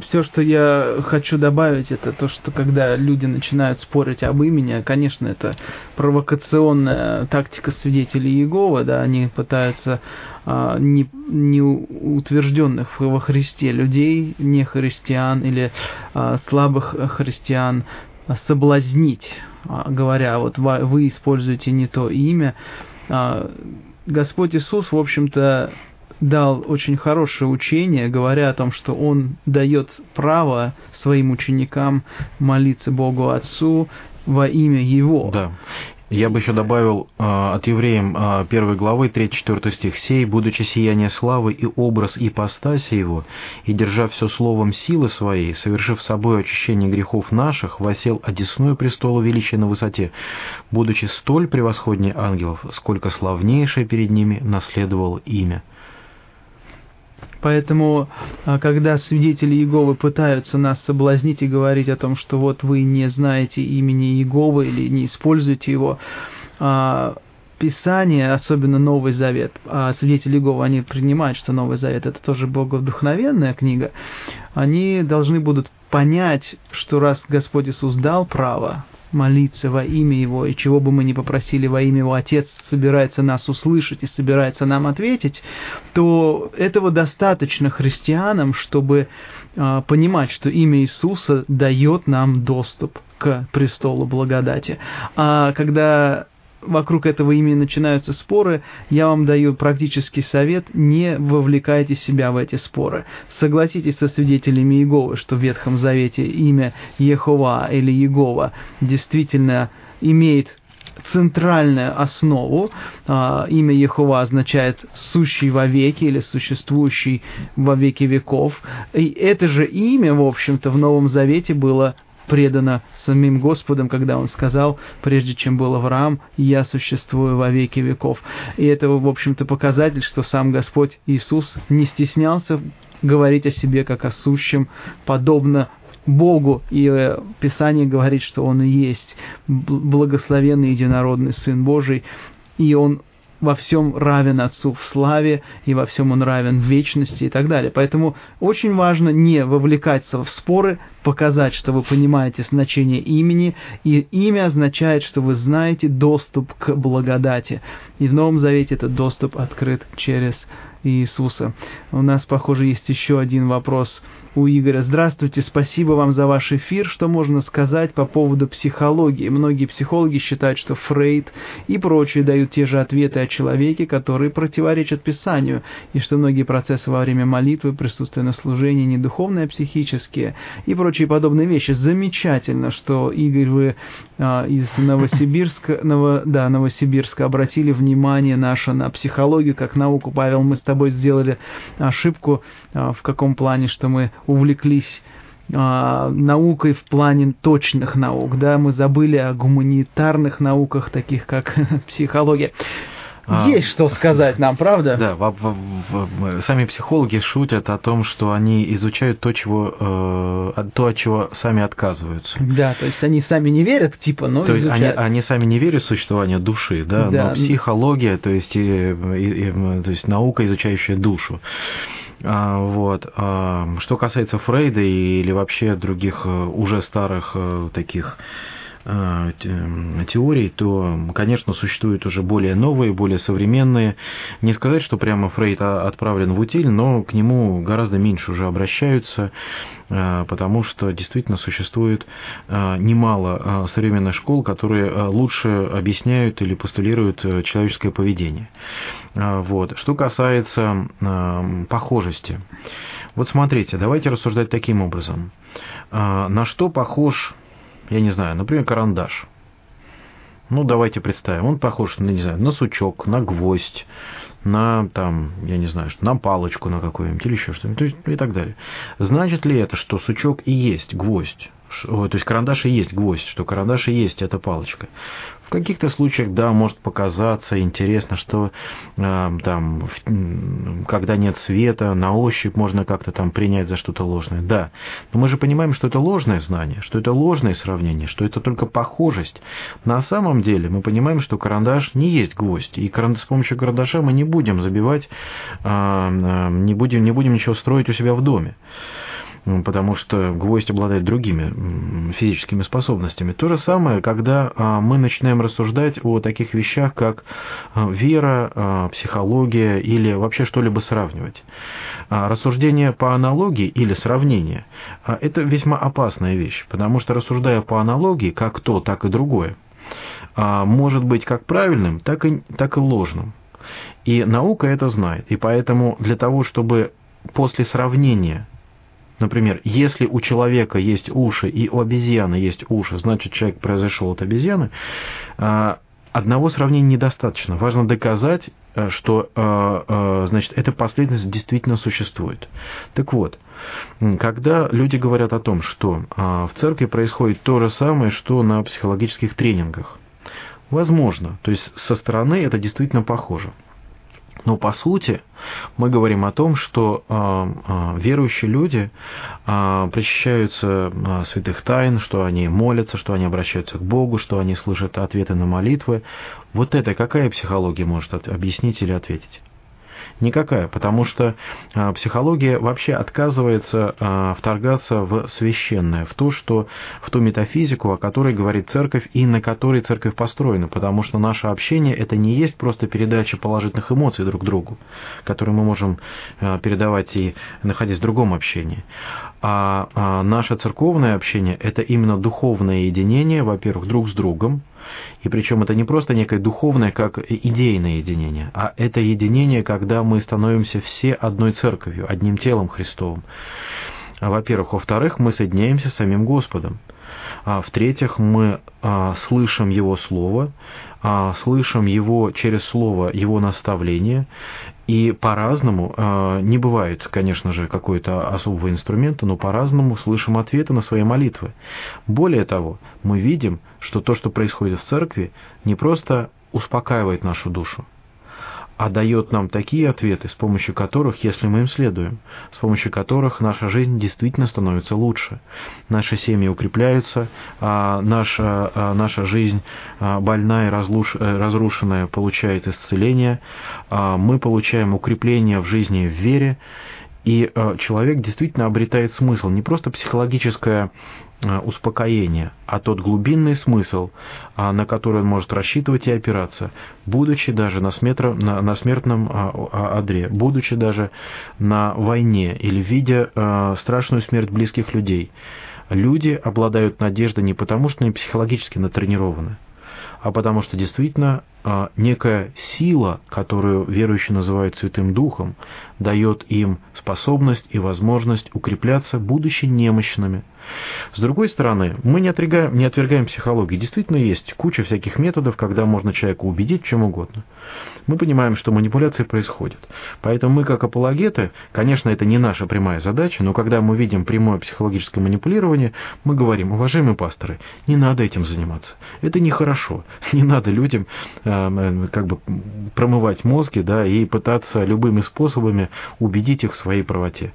все, что я хочу добавить, это то, что когда люди начинают спорить об имени, конечно, это провокационная тактика свидетелей Иеговы, да, они пытаются а, не, не утвержденных во Христе людей, не христиан или а, слабых христиан соблазнить, говоря, вот вы используете не то имя. А, Господь Иисус, в общем-то, дал очень хорошее учение, говоря о том, что Он дает право своим ученикам молиться Богу Отцу во имя Его. Да. Я бы еще добавил э, от евреям э, 1 главы 3-4 стих «Сей, будучи сияние славы и образ ипостаси его, и держа все словом силы своей, совершив собой очищение грехов наших, восел одесную престолу величия на высоте, будучи столь превосходнее ангелов, сколько славнейшее перед ними наследовало имя». Поэтому, а, когда свидетели Иеговы пытаются нас соблазнить и говорить о том, что вот вы не знаете имени Иеговы или не используете его, а, Писание, особенно Новый Завет, а свидетели Иеговы, они принимают, что Новый Завет это тоже боговдухновенная книга, они должны будут понять, что раз Господь Иисус дал право молиться во имя Его, и чего бы мы ни попросили во имя Его, Отец собирается нас услышать и собирается нам ответить, то этого достаточно христианам, чтобы э, понимать, что имя Иисуса дает нам доступ к престолу благодати. А когда вокруг этого имени начинаются споры, я вам даю практический совет, не вовлекайте себя в эти споры. Согласитесь со свидетелями Иеговы, что в Ветхом Завете имя Ехова или Егова действительно имеет центральную основу. А, имя Ехова означает «сущий во веки» или «существующий во веки веков». И это же имя, в общем-то, в Новом Завете было предано самим Господом, когда Он сказал, прежде чем был Авраам, «Я существую во веки веков». И это, в общем-то, показатель, что сам Господь Иисус не стеснялся говорить о себе как о сущем, подобно Богу, и э, Писание говорит, что Он и есть благословенный единородный Сын Божий, и Он во всем равен Отцу в славе, и во всем Он равен в вечности и так далее. Поэтому очень важно не вовлекаться в споры, показать, что вы понимаете значение имени, и имя означает, что вы знаете доступ к благодати. И в Новом Завете этот доступ открыт через Иисуса. У нас, похоже, есть еще один вопрос – у Игоря. Здравствуйте, спасибо вам за ваш эфир. Что можно сказать по поводу психологии? Многие психологи считают, что Фрейд и прочие дают те же ответы о человеке, которые противоречат Писанию, и что многие процессы во время молитвы, присутствия на служении не духовные, а психические и прочие подобные вещи. Замечательно, что, Игорь, вы а, из Новосибирска, Ново, да, Новосибирска обратили внимание наше на психологию как науку. Павел, мы с тобой сделали ошибку а, в каком плане, что мы увлеклись а, наукой в плане точных наук, да, мы забыли о гуманитарных науках, таких как *laughs* психология. А, Есть что сказать нам, правда? Да, в, в, в, сами психологи шутят о том, что они изучают то, чего, э, то, от чего сами отказываются. Да, то есть они сами не верят, типа, но то изучают. Есть они, они сами не верят в существование души, да, да. но психология, то есть, и, и, и, то есть наука, изучающая душу. А, вот. А, что касается Фрейда или вообще других э, уже старых э, таких теорий, то, конечно, существуют уже более новые, более современные. Не сказать, что прямо Фрейд отправлен в утиль, но к нему гораздо меньше уже обращаются, э, потому что действительно существует э, немало современных школ, которые лучше объясняют или постулируют человеческое поведение. Вот. Что касается похожести. Вот смотрите, давайте рассуждать таким образом. На что похож я не знаю, например, карандаш. Ну, давайте представим, он похож, ну, не знаю, на сучок, на гвоздь, на, там, я не знаю, на палочку на какую-нибудь или еще что-нибудь, и так далее. Значит ли это, что сучок и есть гвоздь? То есть карандаш и есть гвоздь, что карандаш и есть эта палочка. В каких-то случаях, да, может показаться интересно, что э, там, когда нет света, на ощупь можно как-то там принять за что-то ложное. Да, но мы же понимаем, что это ложное знание, что это ложное сравнение, что это только похожесть. На самом деле мы понимаем, что карандаш не есть гвоздь, и с помощью карандаша мы не будем забивать, э, э, не, будем, не будем ничего строить у себя в доме. Потому что гвоздь обладает другими физическими способностями. То же самое, когда а, мы начинаем рассуждать о таких вещах, как а, вера, а, психология или вообще что-либо сравнивать. Рассуждение по аналогии или сравнение – это весьма опасная вещь, потому что рассуждая по аналогии, как то, так и другое, может быть как правильным, так и, так и ложным. И наука это знает. И поэтому для того, чтобы после сравнения Например, если у человека есть уши и у обезьяны есть уши, значит человек произошел от обезьяны, а, одного сравнения недостаточно. Важно доказать, э, что э, э, значит, эта последовательность действительно существует. Так вот, когда люди говорят о том, что а, в церкви происходит то же самое, что на психологических тренингах, возможно, то есть со стороны это действительно похоже. Но по сути мы говорим о том, что э, э, верующие люди э, причащаются святых тайн, что они молятся, что они обращаются к Богу, что они слышат ответы на молитвы. Вот это какая психология может объяснить или ответить? Никакая, потому что а, психология вообще отказывается а, вторгаться в священное, в то, что, в ту метафизику, о которой говорит церковь и на которой церковь построена, потому что наше общение это не есть просто передача положительных эмоций друг другу, которые мы можем а, передавать и находясь в другом общении. А наше церковное общение это именно духовное единение, во-первых, друг с другом, и причем это не просто некое духовное, как идейное единение, а это единение, когда мы становимся все одной церковью, одним телом Христовым. Во-первых. Во-вторых, мы соединяемся с самим Господом. А в-третьих, мы а, слышим Его Слово, слышим Его через Слово, Его наставление, и по-разному, а, не бывает, конечно же, какой-то особого инструмента, но по-разному слышим ответы на свои молитвы. Более того, мы видим, что то, что происходит в церкви, не просто успокаивает нашу душу, а дает нам такие ответы, с помощью которых, если мы им следуем, с помощью которых наша жизнь действительно становится лучше. Наши семьи укрепляются, а наша, а наша жизнь а, больная и э, разрушенная получает исцеление, а мы получаем укрепление в жизни в вере, и человек действительно обретает смысл, не просто психологическое успокоение, а тот глубинный смысл, а, на который он может рассчитывать и опираться, будучи даже на, сметро, на, на смертном а, одре, будучи даже на войне или видя страшную смерть близких людей. Люди обладают надеждой не потому, что они психологически натренированы, а потому что действительно некая сила, которую верующие называют Святым Духом, дает им способность и возможность укрепляться, будучи немощными, с другой стороны, мы не отвергаем, не отвергаем психологию. Действительно есть куча всяких методов, когда можно человека убедить чем угодно. Мы понимаем, что манипуляции происходят. Поэтому мы, как апологеты, конечно, это не наша прямая задача, но когда мы видим прямое психологическое манипулирование, мы говорим, уважаемые пасторы, не надо этим заниматься. Это нехорошо. *laughs* Не надо людям э, как бы промывать мозги да, и пытаться любыми способами убедить их в своей правоте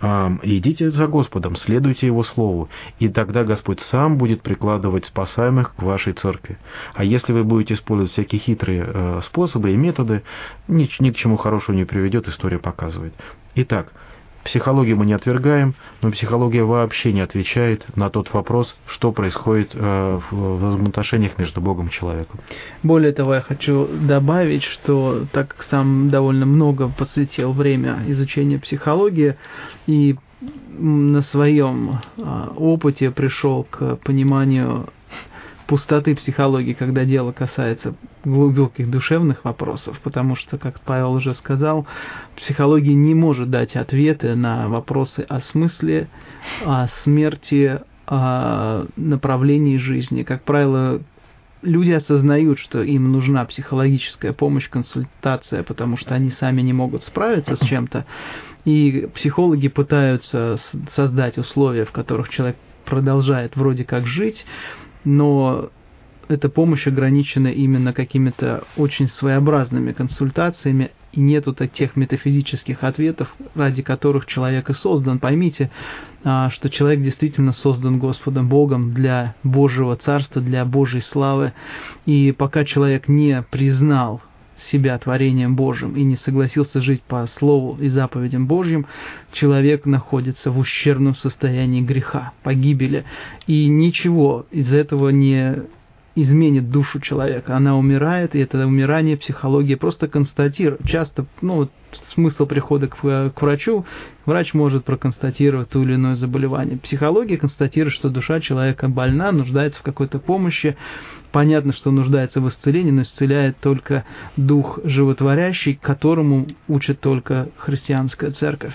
идите за Господом, следуйте Его Слову, и тогда Господь сам будет прикладывать спасаемых к вашей церкви. А если вы будете использовать всякие хитрые э, способы и методы, ни, ни к чему хорошему не приведет, история показывает. Итак, Психологию мы не отвергаем, но психология вообще не отвечает на тот вопрос, что происходит э, в взаимоотношениях между Богом и человеком. Более того, я хочу добавить, что так как сам довольно много посвятил время изучению психологии и на своем а, опыте пришел к пониманию пустоты психологии, когда дело касается глубоких душевных вопросов, потому что, как Павел уже сказал, психология не может дать ответы на вопросы о смысле, о смерти, о направлении жизни. Как правило, люди осознают, что им нужна психологическая помощь, консультация, потому что они сами не могут справиться с чем-то, и психологи пытаются создать условия, в которых человек продолжает вроде как жить, но эта помощь ограничена именно какими-то очень своеобразными консультациями, и нету тех метафизических ответов, ради которых человек и создан. Поймите, а, что человек действительно создан Господом Богом для Божьего Царства, для Божьей славы. И пока человек не признал себя творением Божьим и не согласился жить по Слову и заповедям Божьим, человек находится в ущербном состоянии греха, погибели. И ничего из этого не изменит душу человека. Она умирает, и это умирание психология просто констатирует. Часто, ну, смысл прихода к, к врачу, врач может проконстатировать то или иное заболевание. Психология констатирует, что душа человека больна, нуждается в какой-то помощи. Понятно, что нуждается в исцелении, но исцеляет только дух животворящий, которому учит только христианская церковь.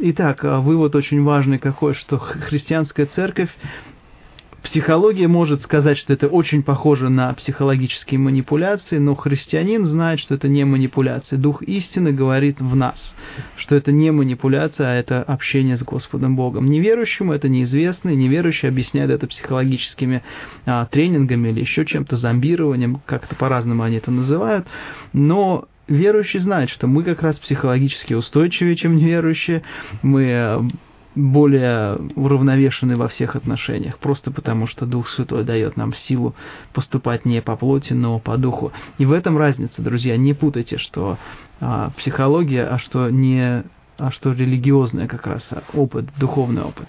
Итак, а вывод очень важный какой, что христианская церковь Психология может сказать, что это очень похоже на психологические манипуляции, но христианин знает, что это не манипуляция. Дух истины говорит в нас, что это не манипуляция, а это общение с Господом Богом. Неверующему это неизвестно, и неверующий объясняет это психологическими а, тренингами или еще чем-то, зомбированием, как-то по-разному они это называют, но верующий знает, что мы как раз психологически устойчивее, чем неверующие, мы более уравновешены во всех отношениях, просто потому что Дух Святой дает нам силу поступать не по плоти, но по духу. И в этом разница, друзья, не путайте, что а, психология, а что не что религиозное как раз а, опыт, духовный опыт.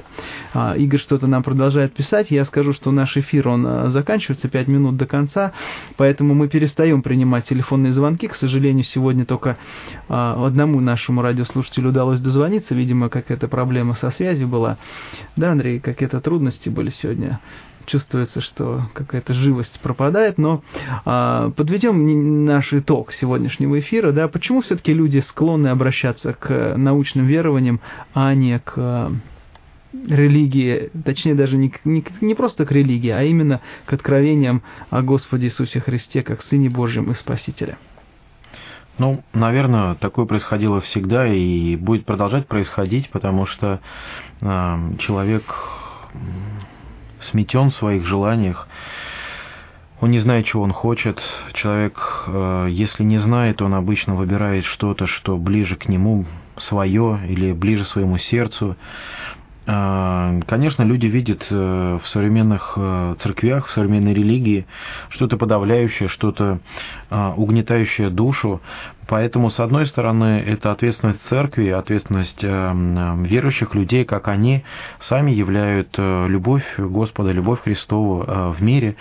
А, Игорь что-то нам продолжает писать. Я скажу, что наш эфир, он а, заканчивается 5 минут до конца, поэтому мы перестаем принимать телефонные звонки. К сожалению, сегодня только одному нашему радиослушателю удалось дозвониться. Видимо, какая-то проблема со связью была. Да, Андрей, какие-то трудности были сегодня чувствуется, что какая-то живость пропадает, но а, подведем наш итог сегодняшнего эфира, да, почему все-таки люди склонны обращаться к научным верованиям, а не к а, религии, точнее даже не, не, не просто к религии, а именно к откровениям о Господе Иисусе Христе как Сыне Божьем и Спасителе. Ну, наверное, такое происходило всегда и будет продолжать происходить, потому что э, человек сметен в своих желаниях, он не знает, чего он хочет. Человек, э, если не знает, он обычно выбирает что-то, что ближе к нему, свое или ближе своему сердцу. Э, конечно, люди видят э, в современных церквях, в современной религии что-то подавляющее, что-то угнетающее душу, Поэтому, с одной стороны, это ответственность церкви, ответственность э, э, верующих людей, как они сами являют э, любовь Господа, любовь Христову в мире,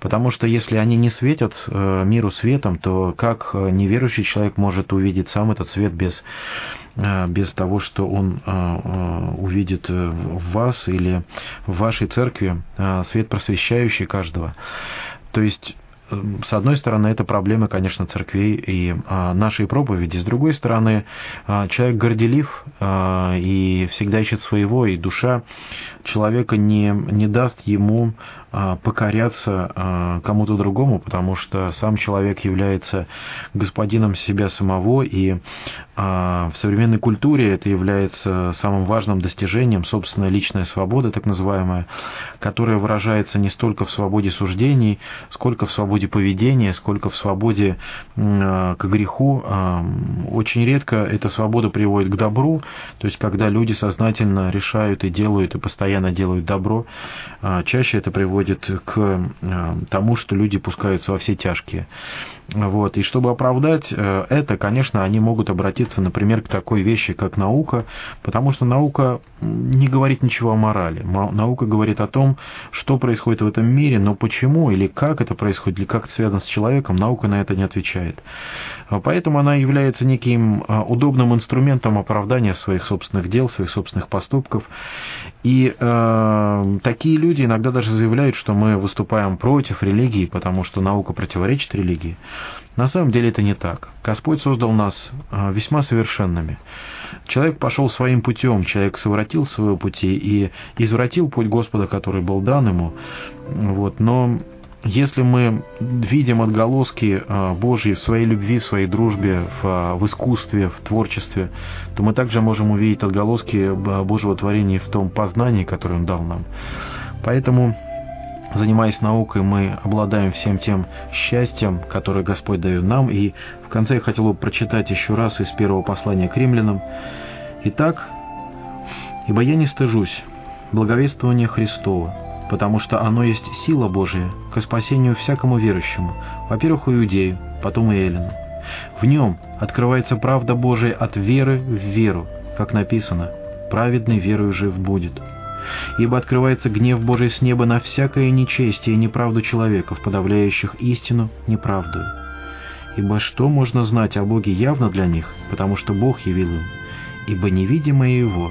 потому что если они не светят миру светом, то как неверующий человек может увидеть сам этот свет без без того, что он увидит в вас или в вашей церкви свет просвещающий каждого. То есть с одной стороны, это проблемы, конечно, церквей и а, нашей проповеди. С другой стороны, а, человек горделив а, и всегда ищет своего, и душа человека не, не даст ему покоряться кому-то другому, потому что сам человек является господином себя самого, и в современной культуре это является самым важным достижением, собственная личная свобода, так называемая, которая выражается не столько в свободе суждений, сколько в свободе поведения, сколько в свободе к греху. Очень редко эта свобода приводит к добру, то есть когда люди сознательно решают и делают, и постоянно делают добро, чаще это приводит приводит к э, тому, что люди пускаются во все тяжкие. Вот. И чтобы оправдать э, это, конечно, они могут обратиться, например, к такой вещи, как наука, потому что наука не говорит ничего о морали. Наука говорит о том, что происходит в этом мире, но почему или как это происходит, или как это связано с человеком, наука на это не отвечает. Поэтому она является неким э, удобным инструментом оправдания своих собственных дел, своих собственных поступков. И э, такие люди иногда даже заявляют, что мы выступаем против религии, потому что наука противоречит религии. На самом деле это не так. Господь создал нас а, весьма совершенными. Человек пошел своим путем, человек совратил свои пути и извратил путь Господа, который был дан ему. Вот. Но если мы видим отголоски а, Божьи в своей любви, в своей дружбе, в, а, в искусстве, в творчестве, то мы также можем увидеть отголоски Божьего творения в том познании, которое Он дал нам. Поэтому занимаясь наукой, мы обладаем всем тем счастьем, которое Господь дает нам. И в конце я хотел бы прочитать еще раз из первого послания к римлянам. Итак, «Ибо я не стыжусь благовествования Христова, потому что оно есть сила Божия ко спасению всякому верующему, во-первых, иудею, потом и эллину. В нем открывается правда Божия от веры в веру, как написано «праведный верою жив будет». Ибо открывается гнев Божий с неба на всякое нечестие и неправду человеков, подавляющих истину неправдою. Ибо что можно знать о Боге явно для них, потому что Бог явил им? Ибо невидимое Его,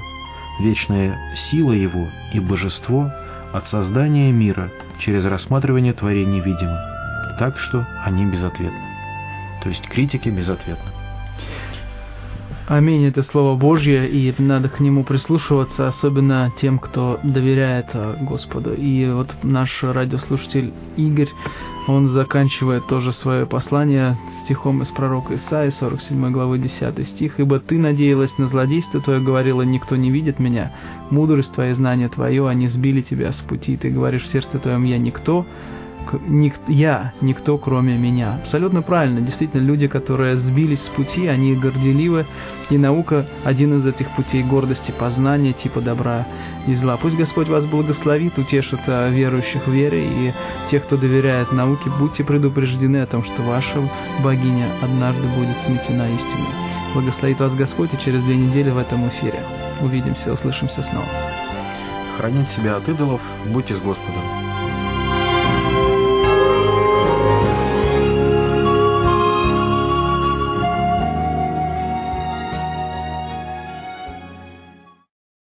вечная сила Его и божество от создания мира через рассматривание творений видимо, так что они безответны. То есть критики безответны. Аминь, это Слово Божье, и надо к нему прислушиваться, особенно тем, кто доверяет э, Господу. И вот наш радиослушатель Игорь, он заканчивает тоже свое послание стихом из пророка Исаии, 47 главы 10 стих. «Ибо ты надеялась на злодейство твое, говорила, никто не видит меня. Мудрость твоя знание твое, они сбили тебя с пути. Ты говоришь в сердце твоем, я никто, ник, я, никто кроме меня. Абсолютно правильно. Действительно, люди, которые сбились с пути, они горделивы, и наука – один из этих путей гордости, познания типа добра и зла. Пусть Господь вас благословит, утешит а, верующих в вере, и тех, кто доверяет науке, будьте предупреждены о том, что ваша богиня однажды будет сметена истиной. Благословит вас Господь и через две недели в этом эфире. Увидимся, услышимся снова. Хранить себя от идолов, будьте с Господом.